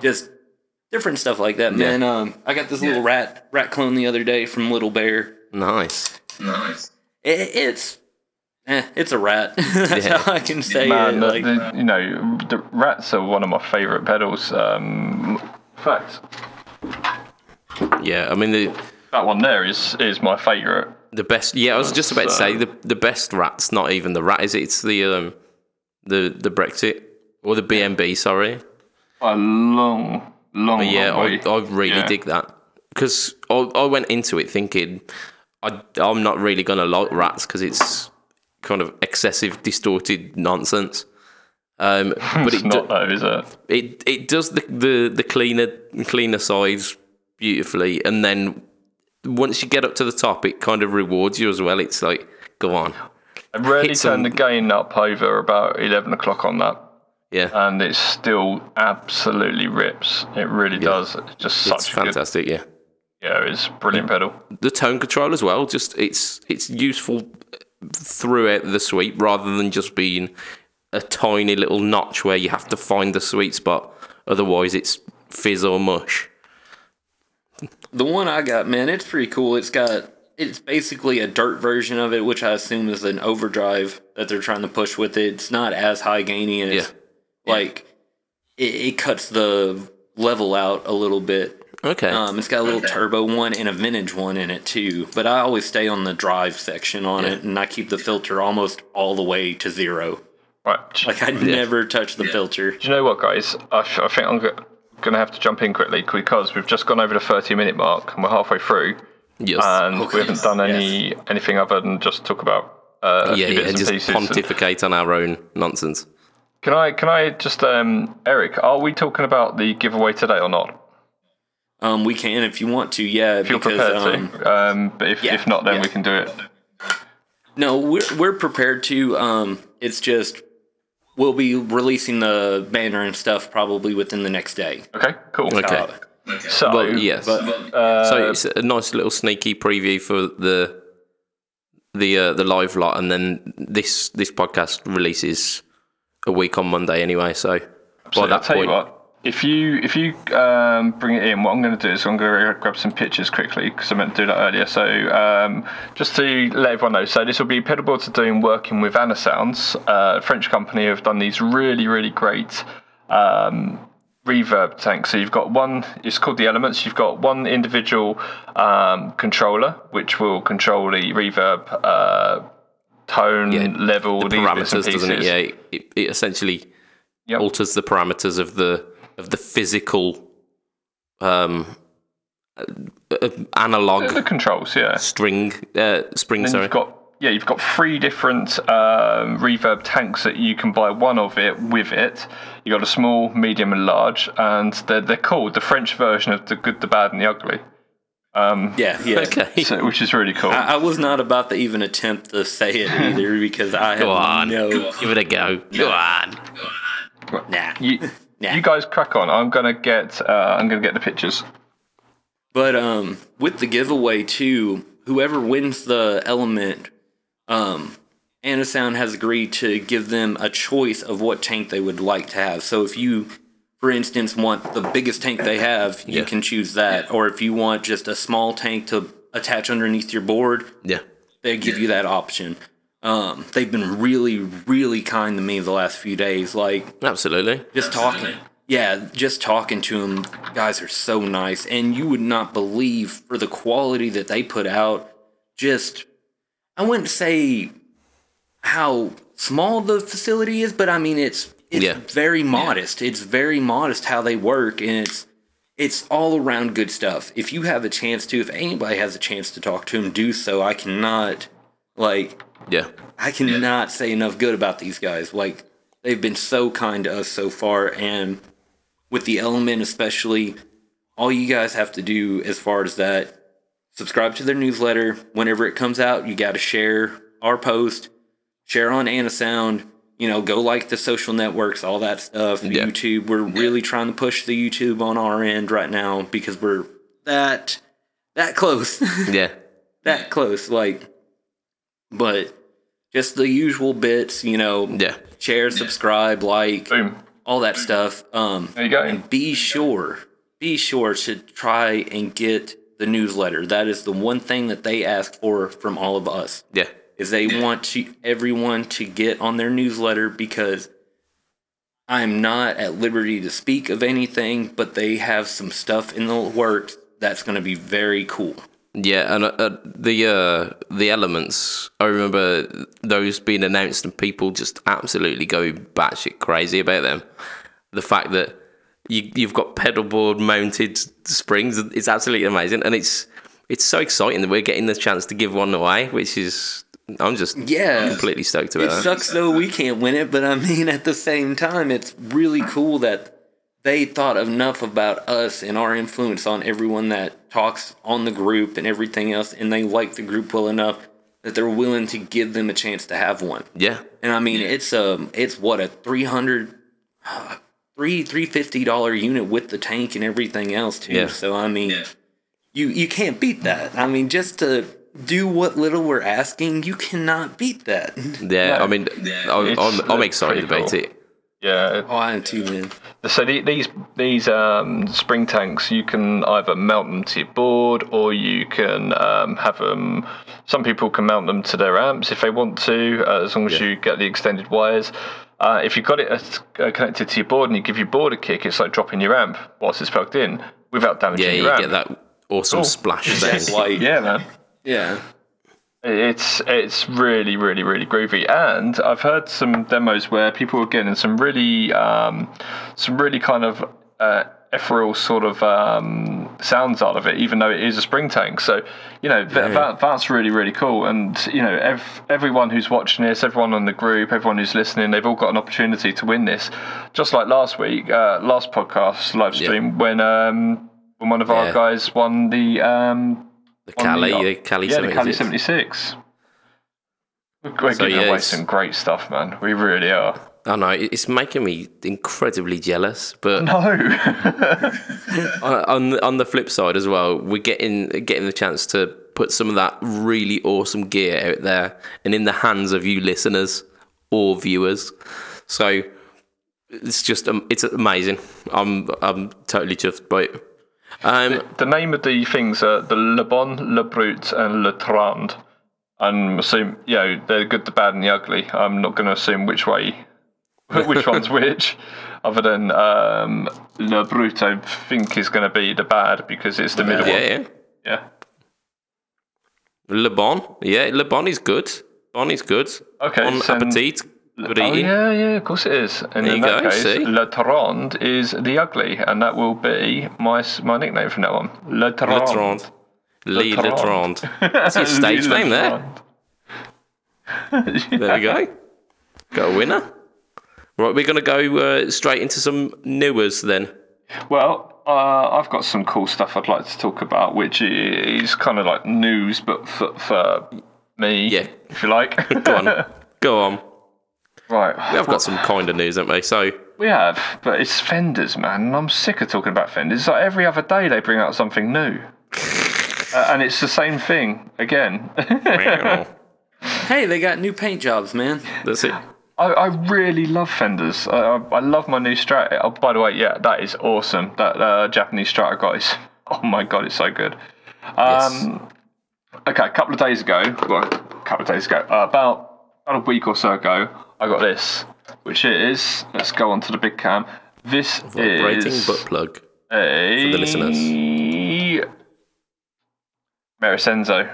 just different stuff like that, Yeah. man. Um, I got this little rat rat clone the other day from Little Bear. Nice. It, it's eh, it's a rat. (laughs) That's Yeah. how I can say Man, it. the, Like, the- you know, the rats are one of my favourite pedals. Um, in fact, Yeah. I mean the that one there is is my favourite. the best. Yeah, I was just about to say the the best rat's not even the rat, is it? It's the um the the Brexit or the BMB. Sorry. A long, long, Yeah, long I, way. I really Yeah. dig that because I, I went into it thinking I, I'm not really gonna like rats because it's kind of excessive, distorted nonsense. Um, (laughs) but It's it, not do, though, is it? it it does the, the the cleaner cleaner sides beautifully, and then once you get up to the top, it kind of rewards you as well. It's like, go on, I rarely hit turn some- the gain up over about eleven o'clock on that, yeah, and it still absolutely rips. It really does. It's just it's such a good. fantastic. Yeah. Yeah, it's a brilliant pedal. the tone control as well. Just it's it's useful throughout the sweep rather than just being a tiny little notch where you have to find the sweet spot. Otherwise, it's fizz or mush. the one I got, man, it's pretty cool. It's got it's basically a dirt version of it, which I assume is an overdrive that they're trying to push with it. It's not as high gainy as Yeah. Like it, it cuts the level out a little bit. Okay. Um, it's got a little turbo one and a vintage one in it too. But I always stay on the drive section on it, and I keep the filter almost all the way to zero. Right. Like I never touch the filter. do you know what, guys? I think I'm go- going to have to jump in quickly because we've just gone over the 30 minute mark and we're halfway through, yes. and Okay. we haven't done any anything other than just talk about uh, a yeah, few yeah, bits and just pieces. pontificate on our own nonsense. Can I can I just um, Eric? Are we talking about the giveaway today or not? Um, we can if you want to, yeah. If you're because prepared um, to, um, but if, yeah, if not, then yeah. we can do it. no, we're we're prepared to. Um, it's just we'll be releasing the banner and stuff probably within the next day. Okay, cool. Okay. Uh, So Well, yes. uh, so it's a nice little sneaky preview for the the uh, the live lot, and then this this podcast releases a week on Monday anyway. So by So that I'll tell point, you what. If you if you um, bring it in, what I'm going to do is I'm going to grab some pictures quickly because I meant to do that earlier. So um, just to let everyone know, so this will be pedalboards are doing working with Anasounds, uh, a French company have done these really really great um, reverb tanks. So you've got one, it's called the Elements. You've got one individual um, controller which will control the reverb. Uh, Tone Yeah, level, the these bits and parameters, doesn't it? Yeah, it, it, it essentially Yep. alters the parameters of the of the physical um uh, uh, analog The controls, yeah. string uh, spring. Sorry. you've got yeah, you've got three different um, reverb tanks that you can buy one of it with it. You got a small, medium, and large, and they're they're called the French version of the good, the bad, and the ugly, yeah, yeah. okay. so, which is really cool. I, I was not about to even attempt to say it either because I (laughs) Go have on. no. Give it a go. Go on. Nah. you, Nah. you guys crack on. I'm gonna get uh, I'm gonna get the pictures. But um, with the giveaway too, whoever wins the element, um, Anasound has agreed to give them a choice of what tank they would like to have. So if you, for instance, want the biggest tank they have, you Yeah. can choose that. Or if you want just a small tank to attach underneath your board, Yeah. they give you that option. Um, they've been really, really kind to me the last few days. Like Absolutely. just talking. Yeah, just talking to them. Guys are so nice, and you would not believe for the quality that they put out. Just, I wouldn't say how small the facility is, but I mean it's it's Yeah. very modest. It's very modest how they work, and it's it's all around good stuff. If you have a chance to, if anybody has a chance to talk to them, do so. I cannot like Yeah. I cannot say enough good about these guys. Like they've been so kind to us so far, and with the element especially, all you guys have to do as far as that, subscribe to their newsletter. Whenever it comes out, you got to share our post, share on Anasound. You know, go like the social networks, all that stuff. Yeah. YouTube. We're really trying to push the YouTube on our end right now because we're that that close. (laughs) Yeah. that close, like, but just the usual bits, you know, Yeah. share, subscribe, like, Boom. all that stuff. Um, There you go. and be sure, be sure to try and get the newsletter. That is the one thing that they ask for from all of us Yeah. is they want to everyone to get on their newsletter because I'm not at liberty to speak of anything, but they have some stuff in the works that's going to be very cool. Yeah, and uh, uh, the uh, the elements. I remember those being announced, and people just absolutely go batshit crazy about them. The fact that you you've got pedalboard mounted springs is absolutely amazing, and it's it's so exciting that we're getting the chance to give one away, which is I'm just Yeah. completely stoked about. It that. sucks though we can't win it, but I mean at the same time, it's really cool that they thought enough about us and our influence on everyone that talks on the group and everything else, and they like the group well enough that they're willing to give them a chance to have one. Yeah, And I mean, it's um, it's what a 300 (sighs) three three fifty dollar unit with the tank and everything else too. Yeah. So I mean, you you can't beat that. I mean, just to do what little we're asking, you cannot beat that. yeah. No. I mean, I'm, I'm, I'm excited pretty about cool. it. Yeah, Oh, I am too, man. So the, these these um, spring tanks, you can either mount them to your board, or you can um, have them. Some people can mount them to their amps if they want to, uh, as long as Yeah. you get the extended wires. Uh, if you've got it uh, connected to your board and you give your board a kick, it's like dropping your amp whilst it's plugged in without damaging Yeah, you your amp. get that awesome splash sound. Yeah, man. yeah. It's it's really really really groovy, and I've heard some demos where people are getting some really um, some really kind of uh, ethereal sort of um, sounds out of it, even though it is a spring tank. So you know th- that, that's really really cool, and you know ev- everyone who's watching this, everyone on the group, everyone who's listening, they've all got an opportunity to win this. Just like last week, uh, last podcast live stream when um, when one of our guys won the. The Cali, the- the Cali yeah, the Cali 76. 76. We're, So, giving yeah, away some great stuff, man. We really are. I know it's making me incredibly jealous, but No. (laughs) on on the- on the flip side as well, we're getting getting the chance to put some of that really awesome gear out there and in the hands of you listeners or viewers. So it's just um, it's amazing. I'm I'm totally chuffed by it. Um, the name of the things are the Le Bon, Le Brut, and Le Trand. I'm assuming, you know, they're good, the bad, and the ugly. I'm not going to assume which way, (laughs) which one's (laughs) which, other than um, Le Brut, I think, is going to be the bad because it's the middle yeah, one. yeah. Yeah. Le Bon, yeah, Le Bon is good. Bon is good. Okay, Bon so- appetit. Oh yeah, yeah, of course it is. And There in you that go, case, see? Le Trond is the ugly, and that will be my my nickname from now on. Le Le Trond. Trond. Lee Le. Trond. (laughs) That's your stage name there. (laughs) There we go. Got a winner. Right, we're going to go uh, straight into some newers then. Well, uh, I've got some cool stuff I'd like to talk about, which is kind of like news, but for, for me, Yeah. if you like. (laughs) Go on. Go on. Right. We've got some kind of news, haven't we? So, We have, but it's Fenders, man. and I'm sick of talking about Fenders. It's like every other day they bring out something new. (laughs) Uh, and it's the same thing again. (laughs) Hey, they got new paint jobs, man. that's it. I, I really love Fenders. I, I, I love my new Strat. Oh, by the way, yeah, that is awesome. That uh, Japanese Strata is. (laughs) Oh my god, it's so good. Yes. Um, okay, a couple of days ago, well, a couple of days ago, uh, about about a week or so ago, I got this, which is let's go on to the big cam. This Vibrating is butt plug. a the listeners. Meris Enzo.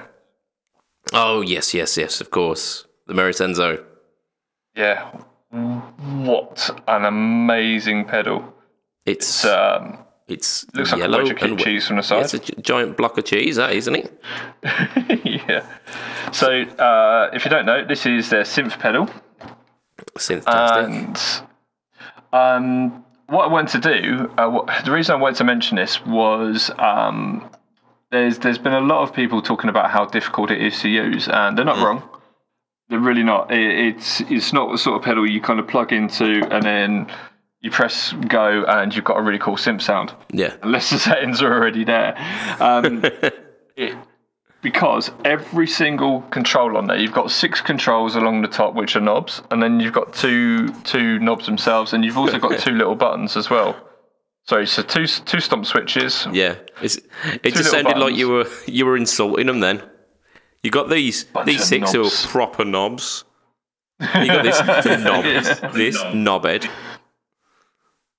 Oh, yes, yes, yes, of course. The Meris Enzo. Yeah, what an amazing pedal. It's Um, it's looks like a wedge of cheese from the Yeah, side. it's a giant block of cheese, that isn't it? (laughs) yeah. So, uh, if you don't know, this is their synth pedal, Synthetic. and um, what I wanted to do, uh, what, the reason I wanted to mention this was um, there's there's been a lot of people talking about how difficult it is to use, and they're not wrong. They're really not. It, it's it's not the sort of pedal you kind of plug into and then you press go and you've got a really cool synth sound yeah. unless the (laughs) settings are already there. Um, (laughs) it, because every single control on there, you've got six controls along the top, which are knobs, and then you've got two two knobs themselves, and you've also got (laughs) two little buttons as well. Sorry, so two two stomp switches. Yeah. It's, it just little sounded like you were you were insulting them then. You got these these six who are proper knobs. You got this (laughs) knob, this knobhead.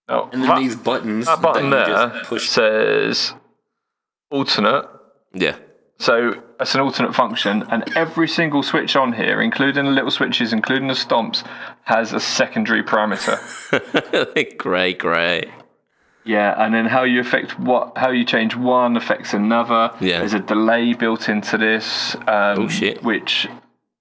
Oh, And then that, these buttons that button that there just push. says alternate. Yeah. So it's an alternate function, and every single switch on here, including the little switches, including the stomps, has a secondary parameter. (laughs) great, great. Yeah, and then how you affect what, how you change one affects another. Yeah. There's a delay built into this. Um, Oh, shit. Which,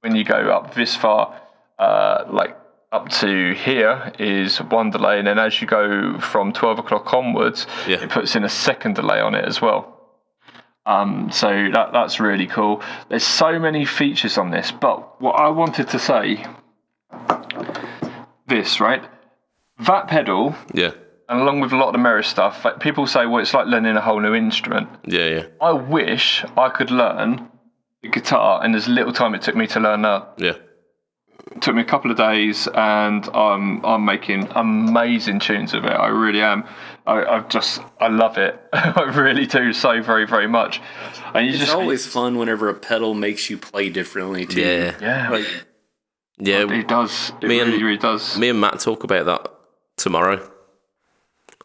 when you go up this far, uh, like up to here is one delay, and then as you go from 12 o'clock onwards, Yeah. it puts in a second delay on it as well. Um, so that that's really cool. There's so many features on this, but what I wanted to say, this right, that pedal Yeah. and along with a lot of the Meris stuff, like, people say, well, it's like learning a whole new instrument. Yeah, yeah. I wish I could learn the guitar in as little time it took me to learn that. Yeah. It took me a couple of days, and I'm I'm making amazing tunes of it. I really am. I, I've just I love it. (laughs) I really do so very very much. And you It's just always fun whenever a pedal makes you play differently too. Yeah. yeah. Like Yeah, It does. It Me and- really, really does. me and Matt talk about that tomorrow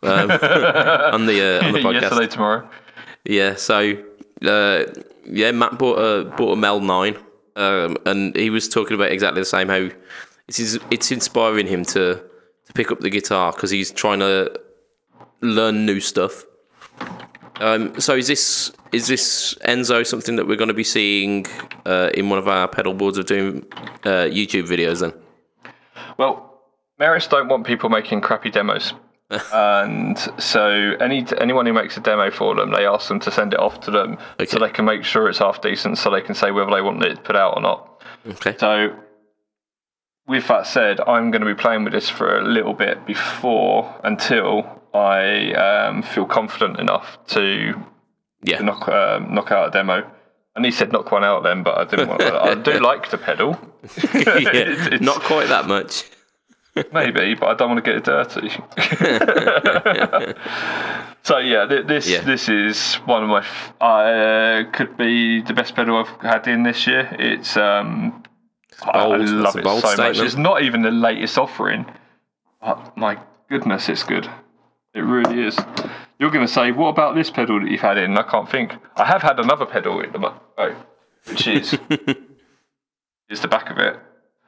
um, (laughs) on the uh, on the (laughs) podcast. Yesterday, tomorrow. Yeah, so uh, yeah, Matt bought a bought a Mel Nine, um, and he was talking about exactly the same. How it's it's inspiring him to to pick up the guitar because he's trying to learn new stuff. Um, so is this is this Enzo something that we're going to be seeing uh, in one of our pedal boards of doing uh, YouTube videos then? Well, Meris don't want people making crappy demos. (laughs) and so any anyone who makes a demo for them, they ask them to send it off to them Okay. so they can make sure it's half decent, so they can say whether they want it put out or not. Okay. So, with that said, I'm going to be playing with this for a little bit before until I um, feel confident enough to Yeah. knock um, knock out a demo. And he said knock one out then, but I didn't want. I do (laughs) like the pedal. (laughs) It's- it's- Not quite that much. maybe, but I don't want to get it dirty. (laughs) so yeah, th- this Yeah. this is one of my. F- uh, could be the best pedal I've had in this year. It's um, I- bold. I love it so much. It's not even the latest offering. But my goodness, it's good. It really is. You're going to say, what about this pedal that you've had in? I can't think. I have had another pedal in the mo- oh, which is (laughs) is the back of it.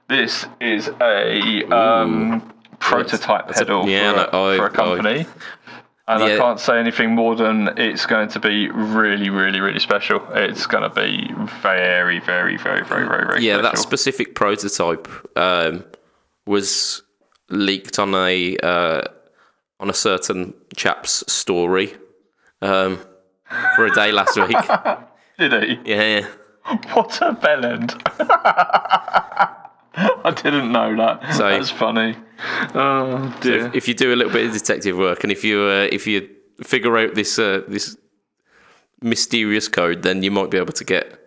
This is a um, prototype That's a- pedal yeah, for, no, I- for a I- company. and I can't say anything more than it's going to be really, really, really special. It's going to be very, very, very, very, very, very yeah, special. that specific prototype um, was leaked on a uh, on a certain chap's story um, for a day last week. (laughs) Did he? Yeah, What a bellend. (laughs) I didn't know that. So- That's funny. Oh dear. if you do a little bit of detective work and if you uh, if you figure out this uh, this mysterious code, then you might be able to get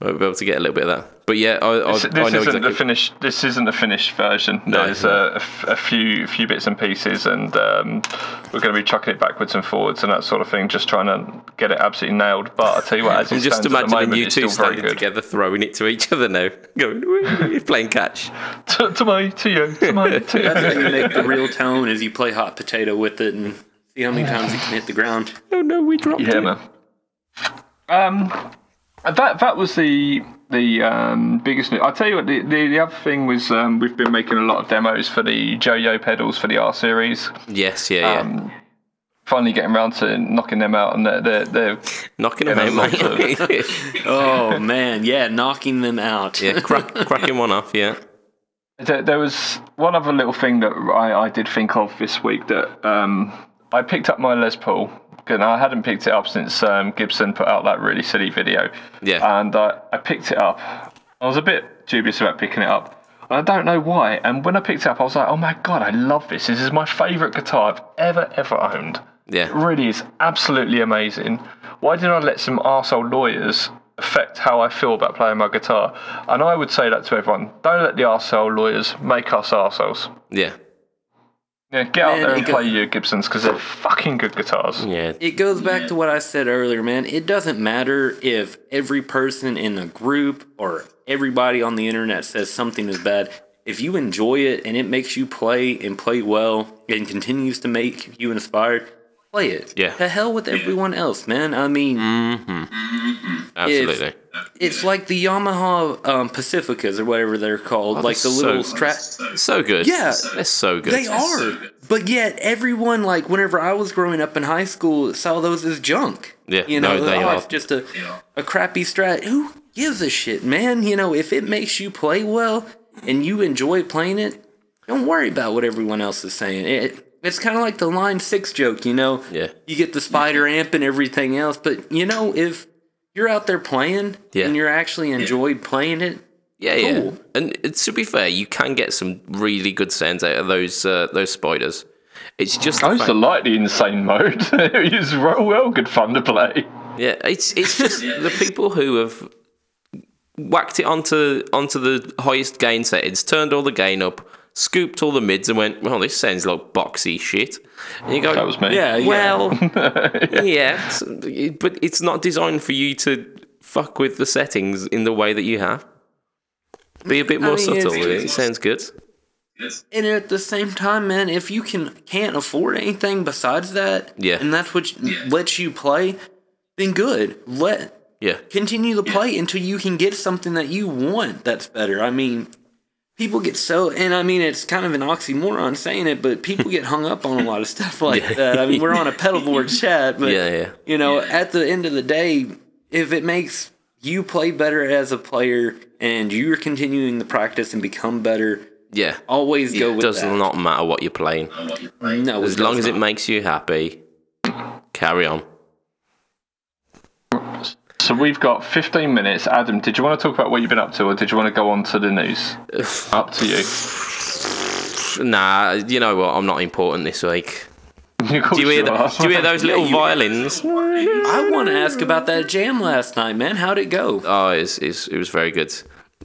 might be able to get a little bit of that. But yeah, I, I, this I know isn't exactly. the finished. This isn't the finished version. No, There's no. A, a f- a few few bits and pieces, and um, we're going to be chucking it backwards and forwards and that sort of thing, just trying to get it absolutely nailed. But I tell you what, as it I'm just stands at the imagining moment, you two standing together, throwing it to each other now, (laughs) going "Woo," playing catch. (laughs) To, to me, to you, to me, to you. That's how you make the real tone is you play hot potato with it and see how many times it can hit the ground. Oh no, we dropped Yeah, it. man. Um, that that was the the um, biggest. news. I tell you what, the, the, the other thing was um, we've been making a lot of demos for the Joyo pedals for the R series. Yes, yeah, yeah. Um, finally getting around to knocking them out, and they're they're, they're Knocking them out, mate. (laughs) (laughs) Oh man, yeah, knocking them out. yeah, crack, (laughs) cracking one off, yeah. There, there was one other little thing that I, I did think of this week that um, I picked up my Les Paul. And I hadn't picked it up since um, Gibson put out that really silly video. Yeah. And I, I picked it up. I was a bit dubious about picking it up. And I don't know why. And when I picked it up, I was like, oh my God, I love this. This is my favourite guitar I've ever, ever owned. Yeah. It really is absolutely amazing. Why didn't I let some arsehole lawyers affect how I feel about playing my guitar? And I would say that to everyone. Don't let the arsehole lawyers make us arseholes. yeah, Yeah, get out there it and go- play your Gibsons because they're fucking good guitars. yeah. It goes back to what I said earlier, man. It doesn't matter if every person in the group or everybody on the internet says something is bad. If you enjoy it and it makes you play and play well and continues to make you inspired, play it. Yeah. To hell with everyone else, man. I mean, Absolutely. it's like the Yamaha um, Pacificas or whatever they're called, like the Oh, so- little strap. So good. Yeah. They're so good. They are. But yet, everyone, like, whenever I was growing up in high school, saw those as junk. Yeah, You know, no, they oh, are. it's just a, a crappy strat. Who gives a shit, man? You know, if it makes you play well and you enjoy playing it, don't worry about what everyone else is saying. It, it's kind of like the Line 6 joke, you know? Yeah. You get the spider amp and everything else, but, you know, if you're out there playing Yeah. and you're actually enjoyed playing it, Yeah, yeah. And to be fair, you can get some really good sounds out of those uh, those spiders. It's just I the used to like the insane mode. (laughs) it was well, well good fun to play. yeah. It's it's just (laughs) the people who have whacked it onto onto the highest gain settings, turned all the gain up, scooped all the mids, and went, "Well, this sounds like boxy shit." And you go, That was me. yeah, yeah. Well, (laughs) yeah, it's- but it's not designed for you to fuck with the settings in the way that you have. Be a bit more mean, subtle. it's- It sounds good. And at the same time, man, if you can can't afford anything besides that, Yeah. and that's what lets you play, then good. Let Yeah. continue to play until you can get something that you want that's better. I mean, people get so, and I mean, it's kind of an oxymoron saying it, but people get hung up on a lot of stuff (laughs) like that. I mean, we're on a pedalboard (laughs) chat, but Yeah, yeah. you know, at the end of the day, if it makes you play better as a player and you're continuing to practice and become better, Yeah. always go It does that. not matter what you're playing. No, As long as it makes you happy, carry on. So we've got 15 minutes. Adam, did you want to talk about what you've been up to, or did you want to go on to the news? (sighs) up to you. Nah, you know what? I'm not important this week. (laughs) Do you hear, the, do you hear those little (laughs) you- violins? I want to ask about that jam last night, man. How'd it go? Oh, it's, it's, it was very good.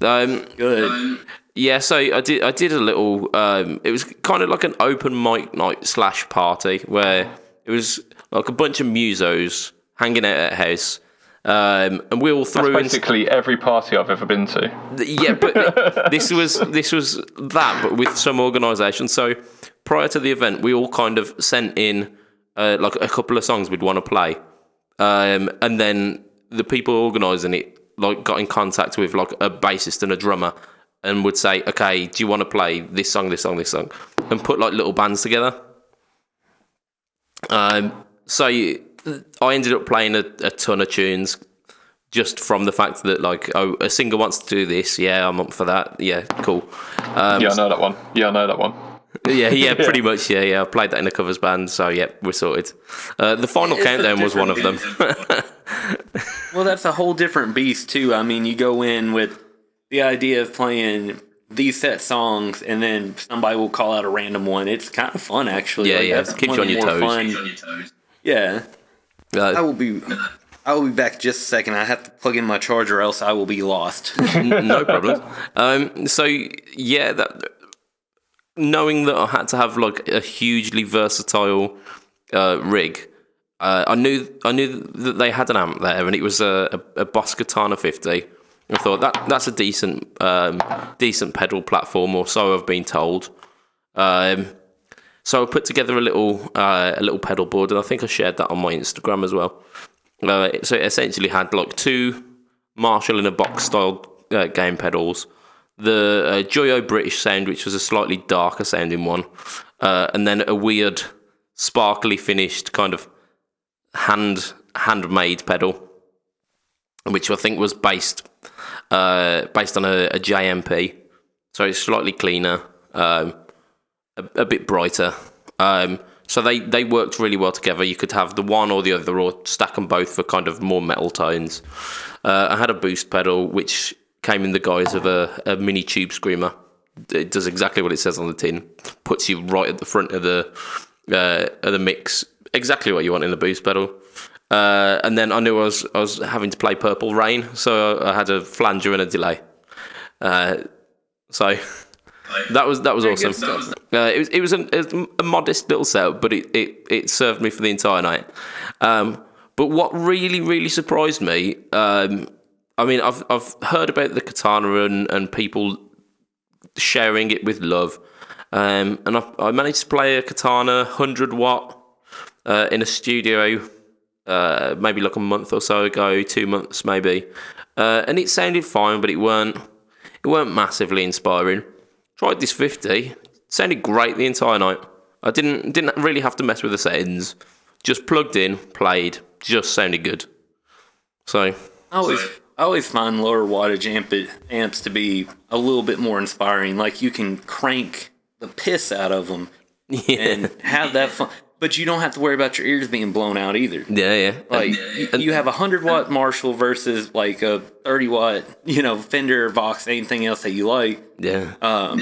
Um, Good. yeah, so I did I did a little. Um, it was kind of like an open mic night slash party where it was like a bunch of musos hanging out at a house, um, and we all threw in. Basically, every party I've ever been to. Yeah, but (laughs) this was this was that, but with some organisation. So prior to the event, we all kind of sent in uh, like a couple of songs we'd want to play, um, and then the people organising it like got in contact with like a bassist and a drummer, and would say, "Okay, do you want to play this song, this song, this song," and put like little bands together. Um, so you, I ended up playing a, a ton of tunes just from the fact that like oh a singer wants to do this yeah i'm up for that yeah cool um, Yeah, I know that one. Yeah, I know that one. yeah yeah (laughs) pretty much yeah yeah i played that in a covers band so yeah we're sorted uh, the final It's countdown was one of them (laughs) Well, that's a whole different beast too. I mean, you go in with the idea of playing these set songs, and then somebody will call out a random one. It's kind of fun, actually. Yeah, Like, yeah, that's keeps one you of on your toes. Fun. Yeah, I uh, will be. I will be back just a second. I have to plug in my charger, else I will be lost. (laughs) no problem um, so yeah that knowing that i had to have like a hugely versatile uh, rig uh, I knew I knew that they had an amp there, and it was a, a, a Boss Katana 50. I thought that that's a decent um, decent pedal platform, or so I've been told. Um, so I put together a little uh, a little pedal board, and I think I shared that on my Instagram as well. Uh, so it essentially had like two Marshall in a box style uh, game pedals, the uh, Joyo British sound, which was a slightly darker sounding one, uh, and then a weird sparkly finished kind of hand handmade pedal, which I think was based uh, based on a, a JMP, so it's slightly cleaner, um, a, a bit brighter. Um, so they, they worked really well together. You could have the one or the other, or stack them both for kind of more metal tones. Uh, I had a boost pedal, which came in the guise of a, a mini tube screamer. It does exactly what it says on the tin. Puts you right at the front of the uh, of the mix, exactly what you want in the boost pedal. Uh, and then I knew I was I was having to play Purple Rain, so I had a flanger and a delay. Uh, (laughs) so that was that was awesome. Uh, it was it was a, a modest little setup, but it, it, it served me for the entire night. Um, but what really really surprised me, um, I mean, I've I've heard about the katana and, and people sharing it with love, um, and I, I managed to play a katana hundred watt uh, in a studio uh, maybe like a month or so ago, two months maybe, uh, and it sounded fine, but it weren't it weren't massively inspiring. Tried this fifty, sounded great the entire night. I didn't didn't really have to mess with the settings. Just plugged in, played, just sounded good. So I always, I always find lower wattage amp, amps to be a little bit more inspiring. Like you can crank the piss out of them (laughs) yeah, and have that fun, but you don't have to worry about your ears being blown out either. yeah, yeah. Like you, you have a hundred watt Marshall versus like a thirty watt, you know, Fender, Vox, anything else that you like. yeah. Um,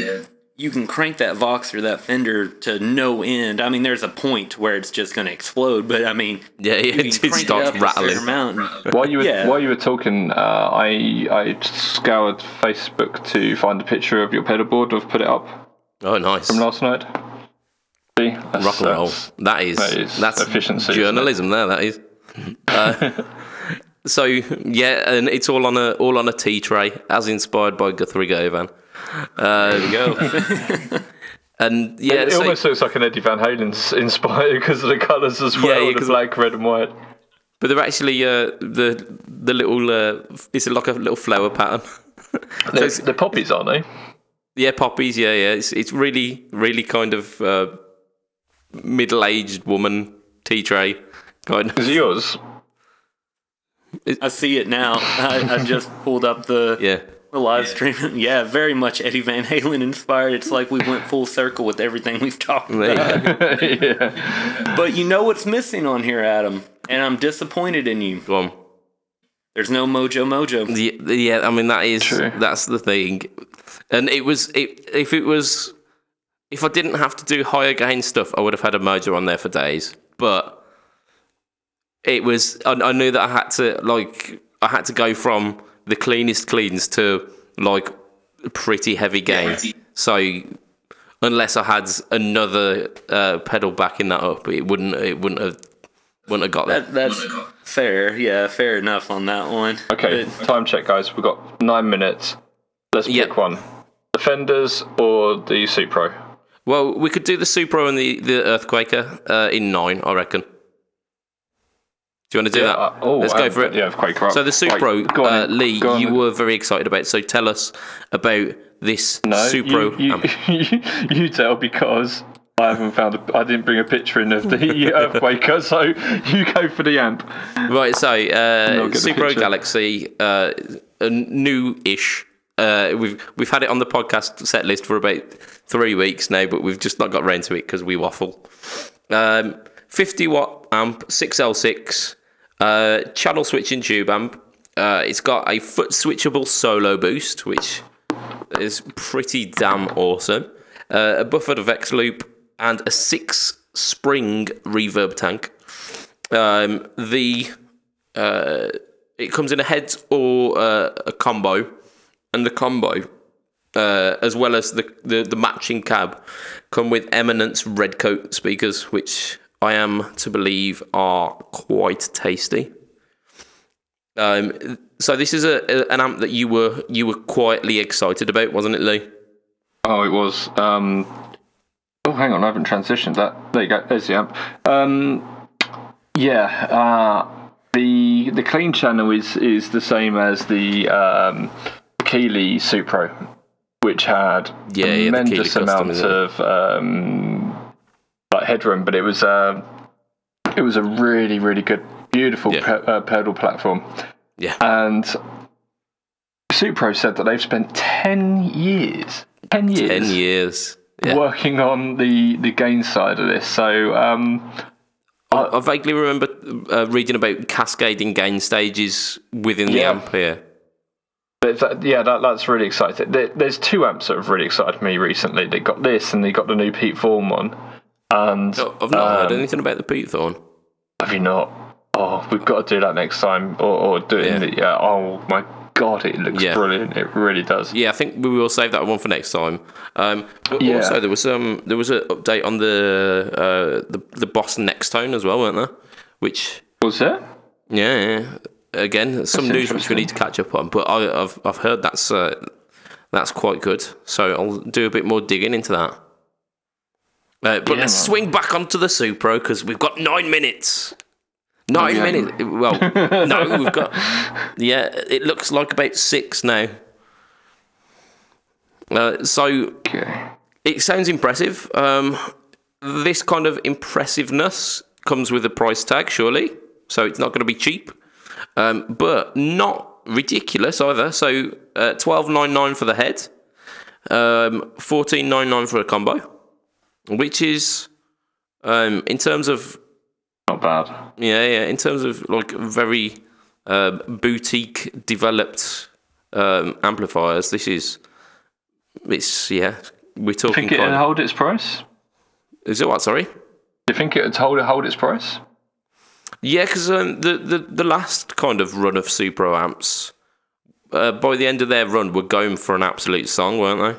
You can crank that Vox or that Fender to no end. I mean, there's a point where it's just going to explode, but I mean, yeah, yeah, you can it crank starts it up a certain rattling. amount and- While you were Yeah. while you were talking, uh, I I scoured Facebook to find a picture of your pedal board. I've put it up Oh, nice. from last night. See, That's- Rock and roll. that's- That is, that is efficiency, journalism. There, that is. Uh, (laughs) so yeah, and it's all on a all on a tea tray, as inspired by Guthrie Govan. Uh, There you go. (laughs) and yeah, it so- almost looks like an Eddie Van Halen inspired because of the colours as well, yeah, the 'cause- black, red, and white. but they're actually uh, the the little uh, it's like a little flower pattern. (laughs) They're, it's- they're poppies, aren't they? Yeah, poppies. Yeah, yeah. It's it's really really kind of uh, middle aged woman tea tray kind of. Is it yours? I see it now. I, I just pulled up the, Yeah. the live stream. (laughs) Yeah, very much Eddie Van Halen inspired. It's like we went full circle with everything we've talked about. you (laughs) yeah. But you know what's missing on here, Adam? And I'm disappointed in you. Go on. There's no Mojo Mojo. Yeah, yeah, I mean that is True. that's the thing, and it was it, if it was if I didn't have to do higher gain stuff, I would have had a mojo on there for days. But it was I, I knew that I had to like I had to go from the cleanest cleans to like pretty heavy gain. So unless I had another uh, pedal backing that up, it wouldn't it wouldn't have wouldn't have got there. That, that's fair. Yeah, fair enough on that one. Okay, But time check, guys. We've got nine minutes. Let's pick Yep. one. Defenders or the Supro? Well, we could do the Supro and the, the Earthquaker uh, in nine, I reckon. Do you want to do that? uh, oh, Let's go for it. Yeah, up. So the Supro, Right, uh. Lee, you were very excited about. It, So tell us about this no, Supro. You, amp. (laughs) you, you tell because I haven't found. A, I didn't bring a picture in of the (laughs) Earthquaker, so you go for the amp. Right, so uh, Supro. Galaxy, uh, a new-ish. Uh, we've we've had it on the podcast set list for about three weeks now, but we've just not got round to it because we waffle. Um, 50 watt amp, 6L6, uh, channel switching tube amp. Uh, it's got a foot switchable solo boost, which is pretty damn awesome. Uh, a buffered FX loop and a six spring reverb tank. Um, the uh, it comes in a head or uh, a combo, and the combo, uh, as well as the, the the matching cab, come with Eminence red coat speakers, which I am to believe are quite tasty. Um, so this is a, a- an amp that you were you were quietly excited about, wasn't it, Lee? Oh, it was. Um, oh, hang on, I haven't transitioned that. There you go. There's the amp. Um, yeah, uh, the the clean channel is is the same as the um, Keeley Supro, which had Yeah, yeah, tremendous Keeley custom, amount of um, like headroom, but it was uh, it was a really really good, beautiful Yeah. pe- uh, pedal platform. Yeah. And Supro said that they've spent 10 years, 10 years, Ten years. Yeah. working on the, the gain side of this. So, um, I vaguely remember uh, reading about cascading gain stages within the amp here. But that, yeah, that, that's really exciting. There, there's two amps that have really excited me recently. They got this and they got the new Pete Thorn one. And Oh, I've not heard um, anything about the Pete Thorn. have you not? Oh, we've got to do that next time, or, or do it Yeah. the yeah. Oh my god, it looks Yeah. brilliant. It really does. Yeah, I think we will save that one for next time. Um, but Yeah. also, there was um, there was an update on the uh, the the Boss Nextone as well, weren't there? Which Was it? yeah, yeah. Again, (laughs) some news which we need to catch up on. But I, I've I've heard that's uh, that's quite good. So I'll do a bit more digging into that. Uh, but Yeah, let's swing back onto the Supro because we've got nine minutes. Nine yeah. minutes. Well, (laughs) no, we've got. Yeah, it looks like about six now. Uh, so Okay. it sounds impressive. Um, this kind of impressiveness comes with a price tag, surely. So it's not going to be cheap, um, but not ridiculous either. So uh, twelve nine nine for the head, um, fourteen nine nine for a combo, which is um, in terms of Not bad. yeah, yeah. In terms of like very uh, boutique developed um, amplifiers, this is it's yeah. We're talking. Think it'll hold its price? is it what? Sorry. Do you think it would hold hold its price? Yeah, because um, the, the the last kind of run of Supro amps, uh, by the end of their run, were going for an absolute song, weren't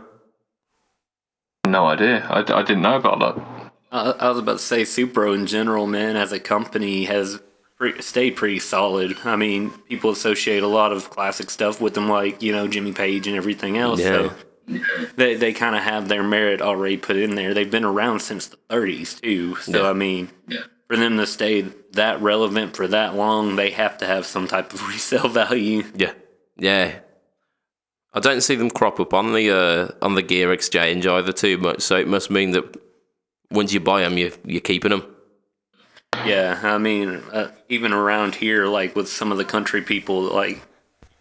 they? No idea. I, I didn't know about that. I, I was about to say Supro in general, man, as a company has pretty, stayed pretty solid. I mean, people associate a lot of classic stuff with them, like you know Jimmy Page and everything else. Yeah. So they they kind of have their merit already put in there. They've been around since the 30s too. So Yeah. I mean, yeah. for them to stay that relevant for that long, they have to have some type of (laughs) resale value. Yeah, yeah. I don't see them crop up on the uh, on the gear exchange either too much. So it must mean that once you buy them, you you're keeping them. Yeah, I mean, uh, even around here, like with some of the country people, like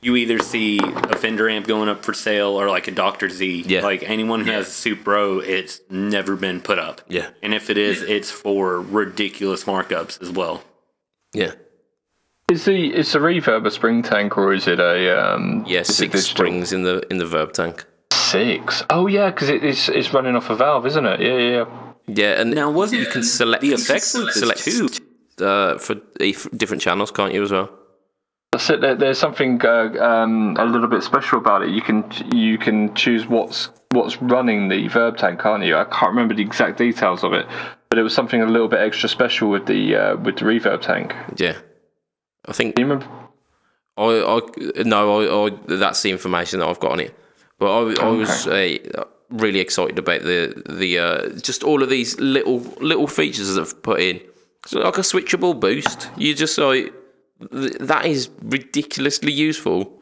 you either see a Fender amp going up for sale or like a Dr. Z. Yeah. Like anyone who has a Supro, it's never been put up. Yeah. And if it is, it's for ridiculous markups as well. Yeah, Is the is the reverb a spring tank or is it a um? yeah. is it Six springs in the in the verb tank. Six. Oh yeah, because it, it's it's running off a valve, isn't it? Yeah, yeah. yeah. Yeah, and Now, wasn't you can select the effects loop is select too? uh, for if- different channels, can't you as well? That's it. There, there's something uh, um, a little bit special about it. You can you can choose what's what's running the verb tank, can't you? I can't remember the exact details of it, but it was something a little bit extra special with the uh, with the reverb tank. Yeah, I think Do you remember? I, I no, I, I that's the information that I've got on it. But I, I was uh, really excited about the the uh, just all of these little little features that they've put in. So like a switchable boost, you just like th- that is ridiculously useful.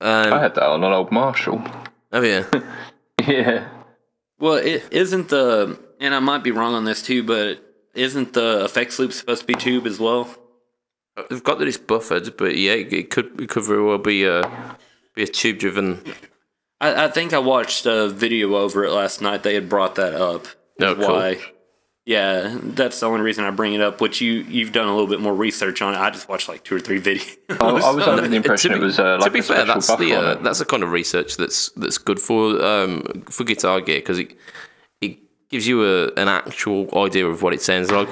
I Um, had that on an old Marshall. oh yeah, (laughs) yeah. Well, it isn't the, and I might be wrong on this too, but isn't the effects loop supposed to be tube as well? they've got that it's buffered, but yeah, it, it could it could very well be a be a tube driven. I, I think I watched a video over it last night. They had brought that up. Oh, cool. Why? Yeah, that's the only reason I bring it up. Which you you've done a little bit more research on it. I just watched like two or three (laughs) videos. I, I was under the impression be, it was uh, like to be a fair, special that's buffer the uh, that's the kind of research that's that's good for um, for guitar gear because it it gives you a, an actual idea of what it sounds like.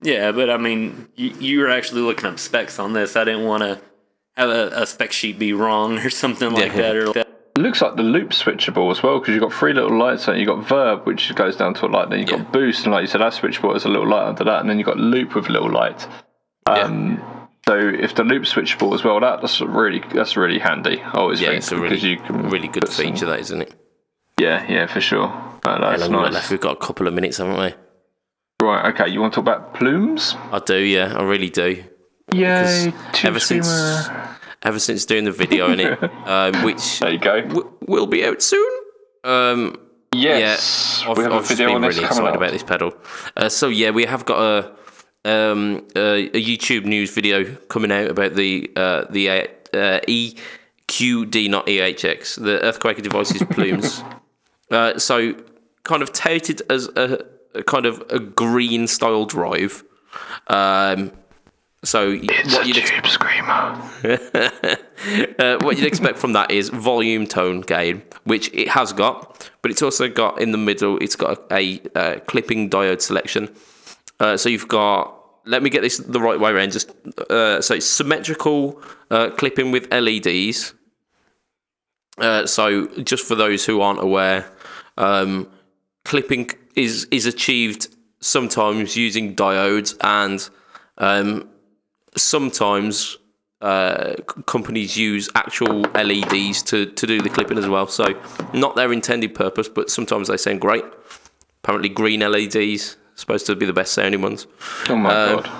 yeah, but I mean, you, you were actually looking up specs on this. I didn't want to have a, a spec sheet be wrong or (laughs) something like Yeah. that. Or like that. It looks like the loop switchable as well because you've got three little lights on it. You've got verb, which goes down to a light. Then you've Yeah. got boost, and like you said, that's switchable. There's a little light under that. And then you've got loop with a little light. Um, So if the loop switchable as well, that, that's really that's really handy. I always Yeah, think it's a really you can really good put some- feature, that isn't it? yeah, yeah, for sure. Uh, that's How long we got nice. left? We've got a couple of minutes, haven't we? Right, okay. You want to talk about plumes? I do, yeah, I really do. Yeah. ever since ever since doing the video in it, (laughs) um, which there you go. w- will be out soon. Um, Yes, yeah, I've, we have I've a video been on really excited up. about this pedal. Uh, so yeah, we have got a um, a, a YouTube news video coming out about the uh, the uh, uh, EQD, not EHX, the Earthquaker Devices (laughs) plumes. uh, so kind of touted as a, a kind of a green style drive. Um, so It's what a you'd ex- tube screamer. (laughs) uh, what you'd expect from that is volume tone gain, which it has got, but it's also got in the middle. It's got a, uh, clipping diode selection. Uh, so you've got. Let me get this the right way around. Just uh, so it's symmetrical uh, clipping with LEDs. Uh, so just for those who aren't aware, um, clipping is is achieved sometimes using diodes and um, sometimes uh, companies use actual LEDs to, to do the clipping as well. So not their intended purpose, but sometimes they sound great. Apparently, green LEDs supposed to be the best sounding ones. Oh my Um, god.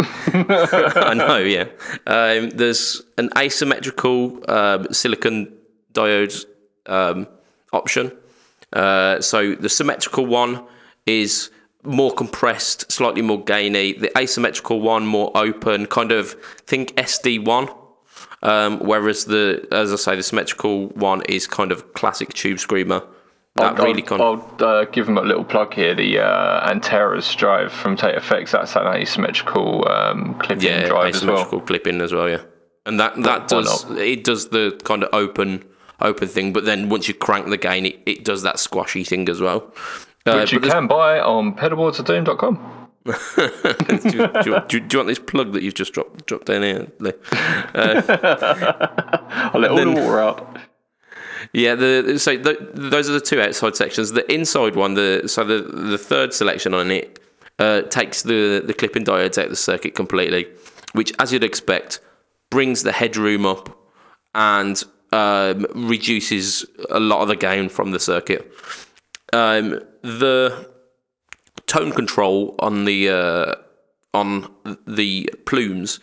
(laughs) I know, yeah. Um, there's an asymmetrical um, silicon diode um, option. Uh, so the symmetrical one is more compressed, slightly more gainy. The asymmetrical one more open, kind of think SD1. Um, whereas the, as I say, the symmetrical one is kind of classic tube screamer. That I'll, really kind I'll uh, give them a little plug here. The uh, Anteras drive from Tate Effects. That's an asymmetrical um, clipping yeah, drive as asymmetrical well. clipping as well. Yeah, and that that why does it does the kind of open open thing, but then once you crank the gain, it, it does that squashy thing as well. Uh, Which you can buy on pedalboardsofdoom.com. (laughs) do, you, do, you, do you want this plug that you've just dropped dropped down here? Lee? (laughs) I'll let all Then- the water out. Yeah, the so the, those are the two outside sections. The inside one, the so the the third selection on it uh, takes the the clipping diodes out of the circuit completely, which, as you'd expect, brings the headroom up and um, reduces a lot of the gain from the circuit. Um, the tone control on the uh, on the plumes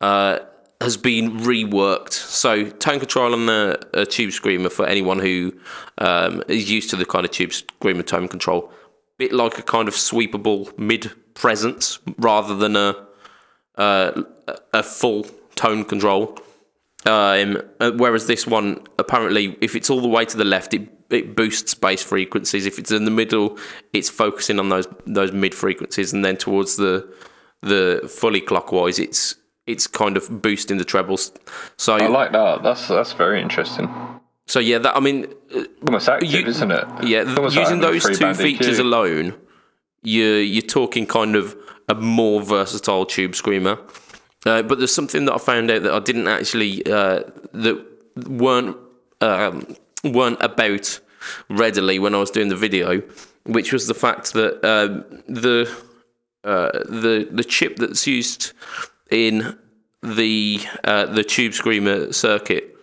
uh, has been reworked. So tone control on the uh, tube screamer for anyone who um, is used to the kind of tube screamer tone control, bit like a kind of sweepable mid presence rather than a uh, a full tone control. Um, uh, whereas this one, apparently, if it's all the way to the left, it it boosts bass frequencies. If it's in the middle, it's focusing on those those mid frequencies, and then towards the the fully clockwise, it's it's kind of boosting the trebles. So I like that. That's that's very interesting. so yeah, that I mean, uh, Almost active, You- isn't it? yeah, using those two features EQ. alone, you're you're talking kind of a more versatile tube screamer. Uh, but there's something that I found out that I didn't actually uh, that weren't um, weren't about readily when I was doing the video, which was the fact that um, the uh, the the chip that's used in the uh, the tube screamer circuit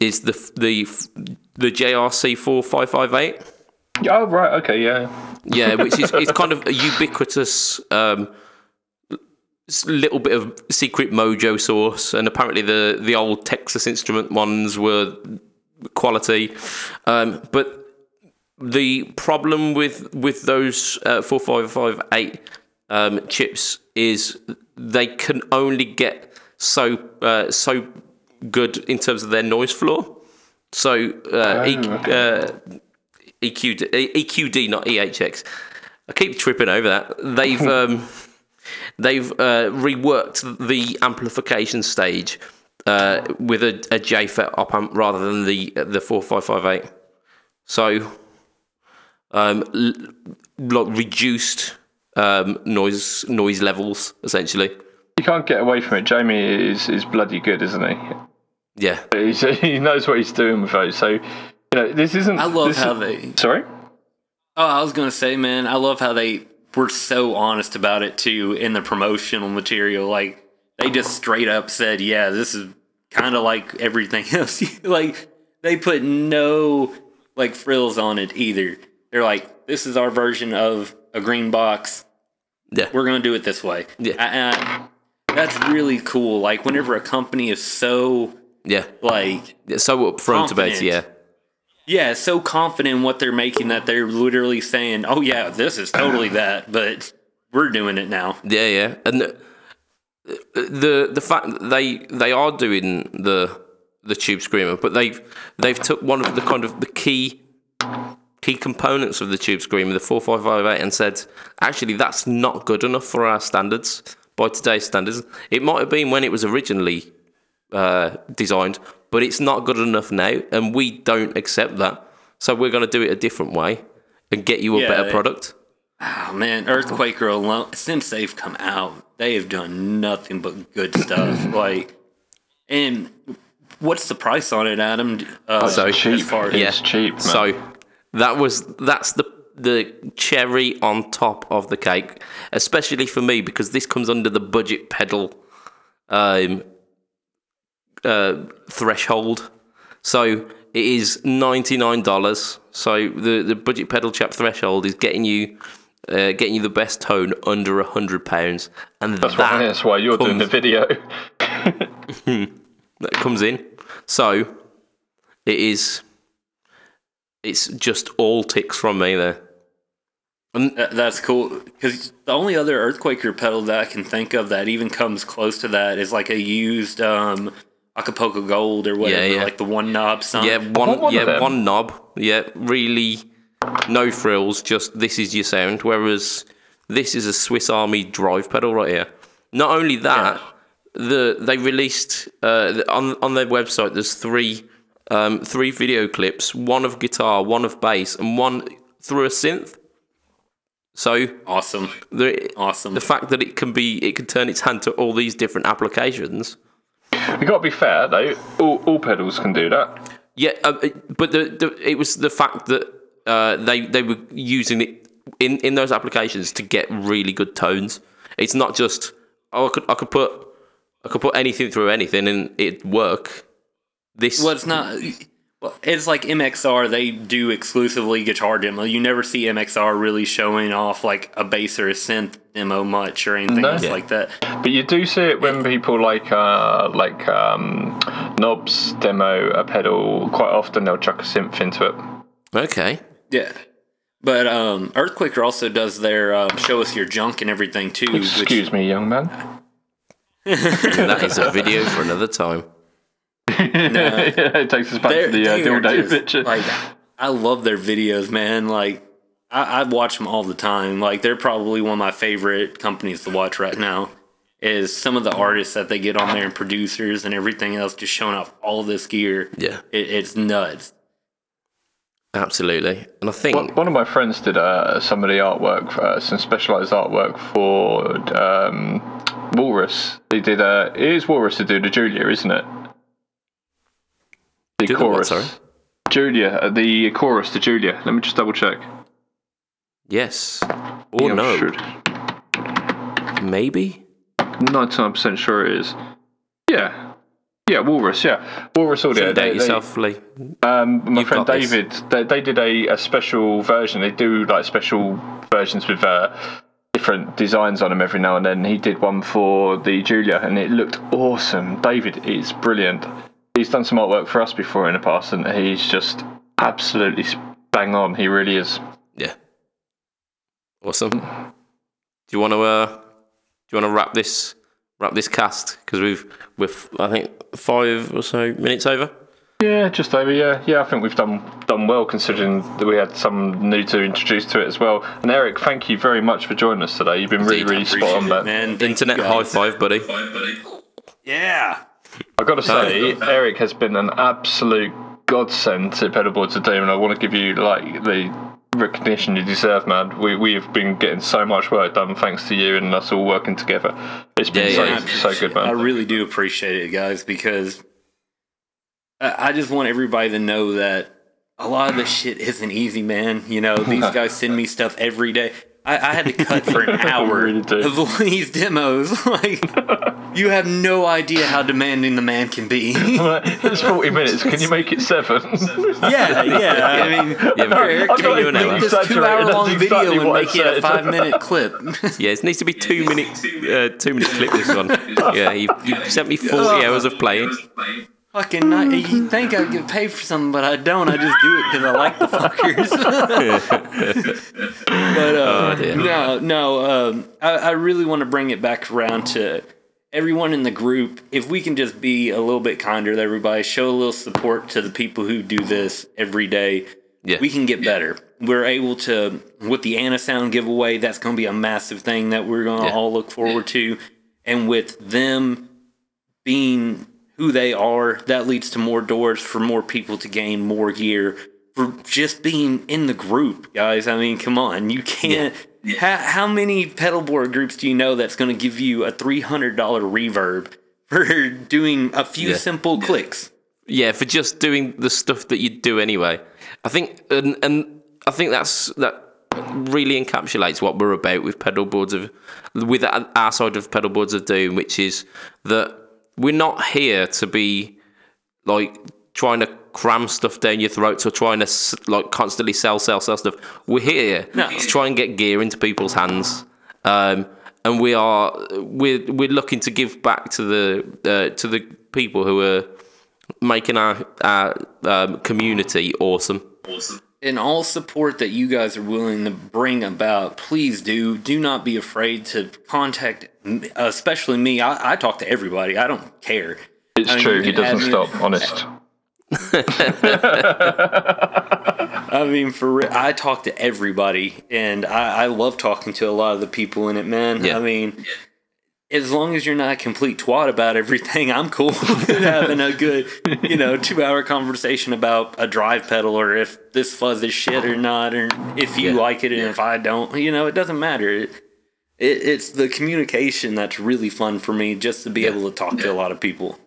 is the the the JRC four five five eight. Oh right, okay, yeah. Yeah, (laughs) which is it's kind of a ubiquitous um, little bit of secret mojo source, and apparently the the old Texas Instrument ones were quality, um, but the problem with with those uh, four five five eight um, chips is they can only get so uh, so good in terms of their noise floor. So uh, E- uh, EQD, EQD, not EHX. I keep tripping over that. They've (laughs) um, they've uh, reworked the amplification stage uh, with a, a JFET op amp rather than the the four five five eight. So, um, l- like reduced um, noise noise levels essentially. You can't get away from it. Jamie is is bloody good, isn't he? Yeah, He's, (laughs) he knows what he's doing with those. So you know, this isn't. I love this how is- they. Sorry. Oh, I was gonna say, man, I love how they were so honest about it too in the promotional material. Like they just straight up said, "Yeah, this is kind of like everything (laughs) else." like they put no like frills on it either. They're like, "This is our version of a green box. yeah, We're gonna do it this way." Yeah. I- I- that's really cool. Like whenever a company is so yeah. like Yeah, So upfront about it. Yeah, Yeah, so confident in what they're making that they're literally saying, "Oh yeah, this is totally (clears throat) that," but we're doing it now. Yeah, yeah, and the the, the fact that they they are doing the the tube screamer, but they've they've took one of the kind of the key key components of the tube screamer, the four five five eight, and said actually that's not good enough for our standards by today's standards. It might have been when it was originally uh, designed, but it's not good enough now, and we don't accept that. So we're going to do it a different way and get you a Yeah, better product. Oh man, Earthquaker alone since they've come out, they have done nothing but good stuff. (clears throat) like, and what's the price on it, Adam? Uh, So cheap. as far as It's cheap, man. So that was that's the the cherry on top of the cake, especially for me because this comes under the budget pedal um, uh, threshold. So it is ninety nine dollars. So the the budget pedal chap threshold is getting you. Uh, getting you the best tone under a hundred pounds, and That's that why, that's why you're doing the comes- video. (laughs) (laughs) that comes in. So it is. It's just all ticks from me there. That- that's cool because the only other Earthquaker pedal that I can think of that even comes close to that is like a used um, Acapulco Gold or whatever, yeah. like the one knob sign. Yeah, one, one yeah, one knob. Yeah, really, no frills. Just this is your sound. Whereas this is a Swiss Army drive pedal right here. Not only that, the they released uh, on on their website. There's three um, three video clips. One of guitar, one of bass, and one through a synth. So awesome, the awesome. the fact that it can be it can turn its hand to all these different applications. you got to be fair though. All, all pedals can do that. Yeah, uh, but the, the it was the fact that uh, they they were using it in in those applications to get really good tones. It's not just oh I could I could put I could put anything through anything and it'd work. This Well, it's not. Well, it's like MXR. They do exclusively guitar demo. You never see MXR really showing off like a bass or a synth demo much or anything No. else Yeah. like that. But you do see it when people like uh, like um, Knobs demo a pedal. Quite often they'll chuck a synth into it. okay. Yeah. But um, Earthquaker also does their uh, show us your junk and everything too. which- Excuse me, young man. (laughs) that is a video for another time. no, (laughs) it takes us back to the uh, they are dildo picture. Like, I love their videos, man. Like, I, I watch them all the time. Like, they're probably one of my favorite companies to watch right now. Is some of the artists that they get on there and producers and everything else just showing off all this gear. Yeah, It, it's nuts. Absolutely. And I think One, of my friends did uh, some of the artwork, uh, some specialised artwork for um, Walrus. They did. Uh, it is Walrus to do the Julia, isn't it? The Do the what, chorus. sorry? Julia, uh, the chorus to Julia. Let me just double check. yes or I'm no, sure- maybe. 99% sure it is. Yeah. Yeah, Walrus, yeah. Walrus Audio. They, doubt they, yourself, Lee. um, my You've friend. David, they, they did a, a special version. They do like special versions with uh, different designs on them every now and then. He did one for the Julia and it looked awesome. David is brilliant. He's done some artwork for us before in the past and he's just absolutely bang on. He really is. Yeah. Awesome. Do you want to uh, do you want to wrap this wrap this cast because we've we've I think five or so minutes over. Yeah, just over. Yeah, yeah. I think we've done done well considering that we had some new to introduce to it as well. And Eric, thank you very much for joining us today. You've been really, Indeed, I really spot on, it, man. man. Thank you Internet high five, buddy. Yeah. I've got to say, Eric has been an absolute godsend to Pedalboards of Doom, and I want to give you like the recognition you deserve, man. We we have been getting so much work done thanks to you and us all working together. It's been Yeah, yeah. so so good, man. I really do appreciate it, guys, because I I just want everybody to know that a lot of this shit isn't easy, man. You know, these (laughs) guys send me stuff every day. I, I had to cut for an hour really do. of (laughs) these demos. (laughs) Like, you have no idea how demanding the man can be. (laughs) it's forty minutes. Can you make it seven? yeah, yeah. I mean, Yeah, but Eric, I'm can not you even make this two-hour long video exactly and make it a five-minute clip? Yeah, it needs to be two minute uh, two minute clip. This one. Yeah, you, you sent me forty hours of playing. Fucking night. You think I get paid for something, but I don't. I just do it because I like the fuckers. (laughs) but uh, dear. no, no. Um, I, I really want to bring it back around to everyone in the group. If we can just be a little bit kinder to everybody, show a little support to the people who do this every day, Yeah. we can get better. We're able to with the Anna Sound giveaway. That's going to be a massive thing that we're going to Yeah. all look forward to, and with them being who they are, that leads to more doors for more people to gain more gear for just being in the group, guys. I mean, come on, you can't. How, how many pedalboard groups do you know that's going to give you a three hundred dollar reverb for doing a few Yeah. simple clicks? Yeah, for just doing the stuff that you do anyway. I think, and, and I think that's that really encapsulates what we're about with pedal boards of, with our side of pedal boards of doom, which is that we're not here to be like trying to cram stuff down your throats or trying to like constantly sell, sell, sell stuff. We're here No. to try and get gear into people's hands. Um, and we are we're we're looking to give back to the uh, to the people who are making our our um, community awesome. And all support that you guys are willing to bring about, please do. Do not be afraid to contact, especially me. I, I talk to everybody. I don't care. It's I mean, true. He doesn't me- stop. Honest. (laughs) I mean, for real, I talk to everybody, and I, I love talking to a lot of the people in it, man. Yeah. I mean, as long as you're not a complete twat about everything, I'm cool (laughs) with having a good, you know, two hour conversation about a drive pedal or if this fuzz is shit or not, or if you Yeah. like it and if I don't. You know, it doesn't matter. It, it, it's the communication that's really fun for me, just to be able to talk to a lot of people.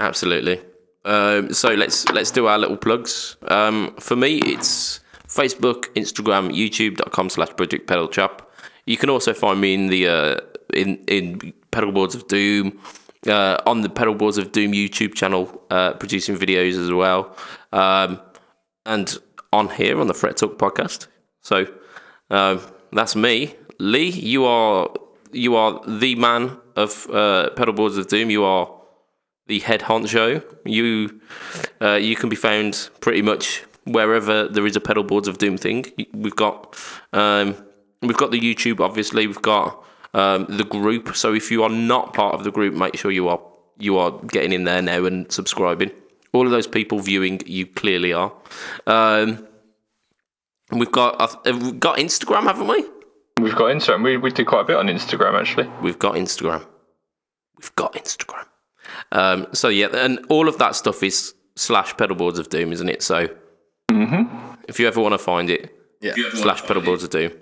Absolutely. Um, so let's let's do our little plugs. Um, for me, it's Facebook, Instagram, YouTube.com slash Project Pedal Chop. You can also find me in the uh, in in Pedalboards of Doom, uh, on the Pedalboards of Doom YouTube channel, uh, producing videos as well, um, and on here on the Fret Talk podcast. So um, that's me, Lee. You are you are the man of uh, Pedalboards of Doom. You are the head honcho. You uh, you can be found pretty much wherever there is a Pedalboards of Doom thing. We've got um, we've got the YouTube, obviously. We've got um, the group. So if you are not part of the group, make sure you are you are getting in there now and subscribing. All of those people viewing, you clearly are. Um, we've got uh, we've got Instagram, haven't we? We've got Instagram. We, we did quite a bit on Instagram actually. We've got Instagram. We've got Instagram. Um, so yeah, and all of that stuff is slash pedalboards of doom, isn't it? So if you ever want to find it, Yeah. slash pedalboards of doom.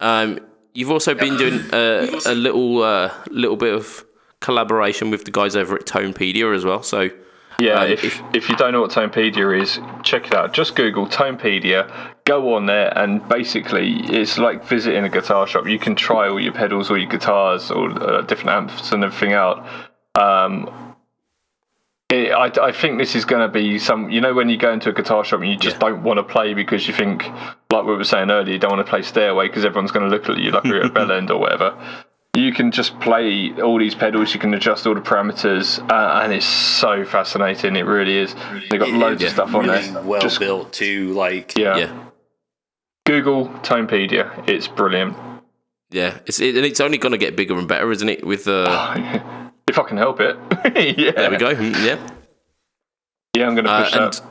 Um, you've also been doing a, a little uh, little bit of collaboration with the guys over at Tonepedia as well. So Yeah, Um, if, if- if you don't know what Tonepedia is, check it out. Just Google Tonepedia, go on there, and basically it's like visiting a guitar shop. You can try all your pedals, all your guitars, all uh, different amps and everything out. Um, it, I, I think this is going to be some. You know, when you go into a guitar shop and you just don't want to play because you think, like we were saying earlier, you don't want to play Stairway because everyone's going to look at you like you're at (laughs) a bell end or whatever. You can just play all these pedals. You can adjust all the parameters, uh, and it's so fascinating. It really is. They've got loads Yeah. of stuff on really there. well Just built too. Like yeah. yeah, Google Tonepedia. It's brilliant. yeah, it's it, and it's only going to get bigger and better, isn't it? With uh, (laughs) if I can help it. yeah. (laughs) there we go. Mm, Yeah. Yeah, I'm going to Uh, push and that.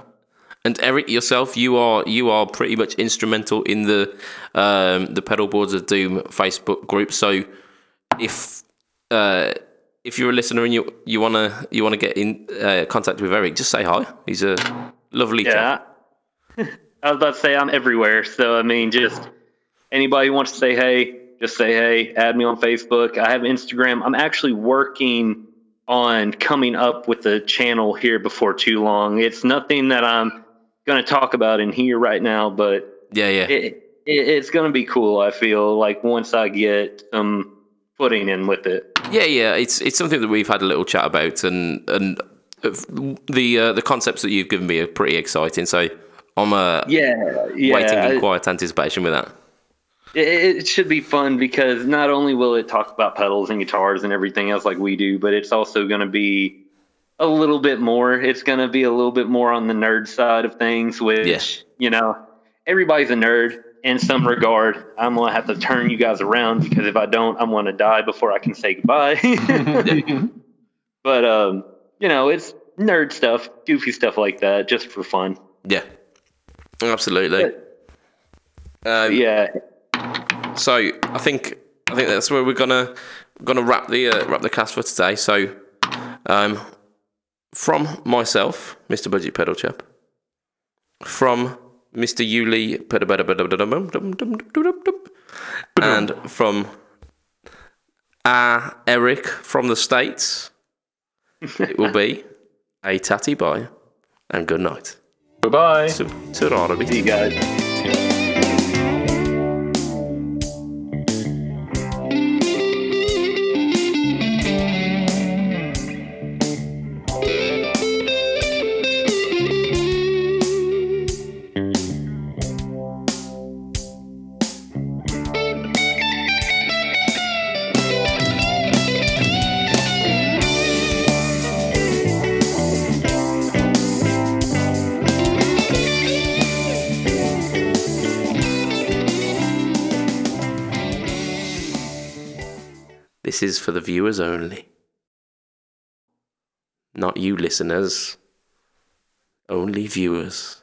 And Eric yourself, you are you are pretty much instrumental in the um, the pedalboards of doom Facebook group. So if uh, if you're a listener and you you wanna you wanna get in uh, contact with Eric, just say hi. He's a lovely chap. Yeah. (laughs) I was about to say I'm everywhere. So I mean, just anybody who wants to say hey, just say hey. Add me on Facebook. I have Instagram. I'm actually working on coming up with a channel here before too long. It's nothing that I'm going to talk about in here right now, but Yeah, yeah, it, it it's going to be cool. I feel like once I get some footing in with it. yeah, yeah. It's it's something that we've had a little chat about, and and the uh, the concepts that you've given me are pretty exciting. So I'm uh, Yeah, yeah. waiting in quiet anticipation with that. It, it should be fun because not only will it talk about pedals and guitars and everything else like we do, but it's also going to be a little bit more. It's going to be a little bit more on the nerd side of things, which, you know, everybody's a nerd in some regard. I'm going to have to turn you guys around because if I don't, I'm going to die before I can say goodbye. (laughs) but, um, you know, it's nerd stuff, goofy stuff like that, just for fun. Yeah, absolutely. Um, Yeah. So I think I think that's where we're gonna gonna wrap the uh, wrap the cast for today. So, um, from myself, Mr. Budget Pedal Chap, from Mr. Yuli, and from uh, Eric from the States, it will be a tatty bye and good night. Bye-bye. To, to all of See you guys. This is for the viewers only. Not you listeners. Only viewers.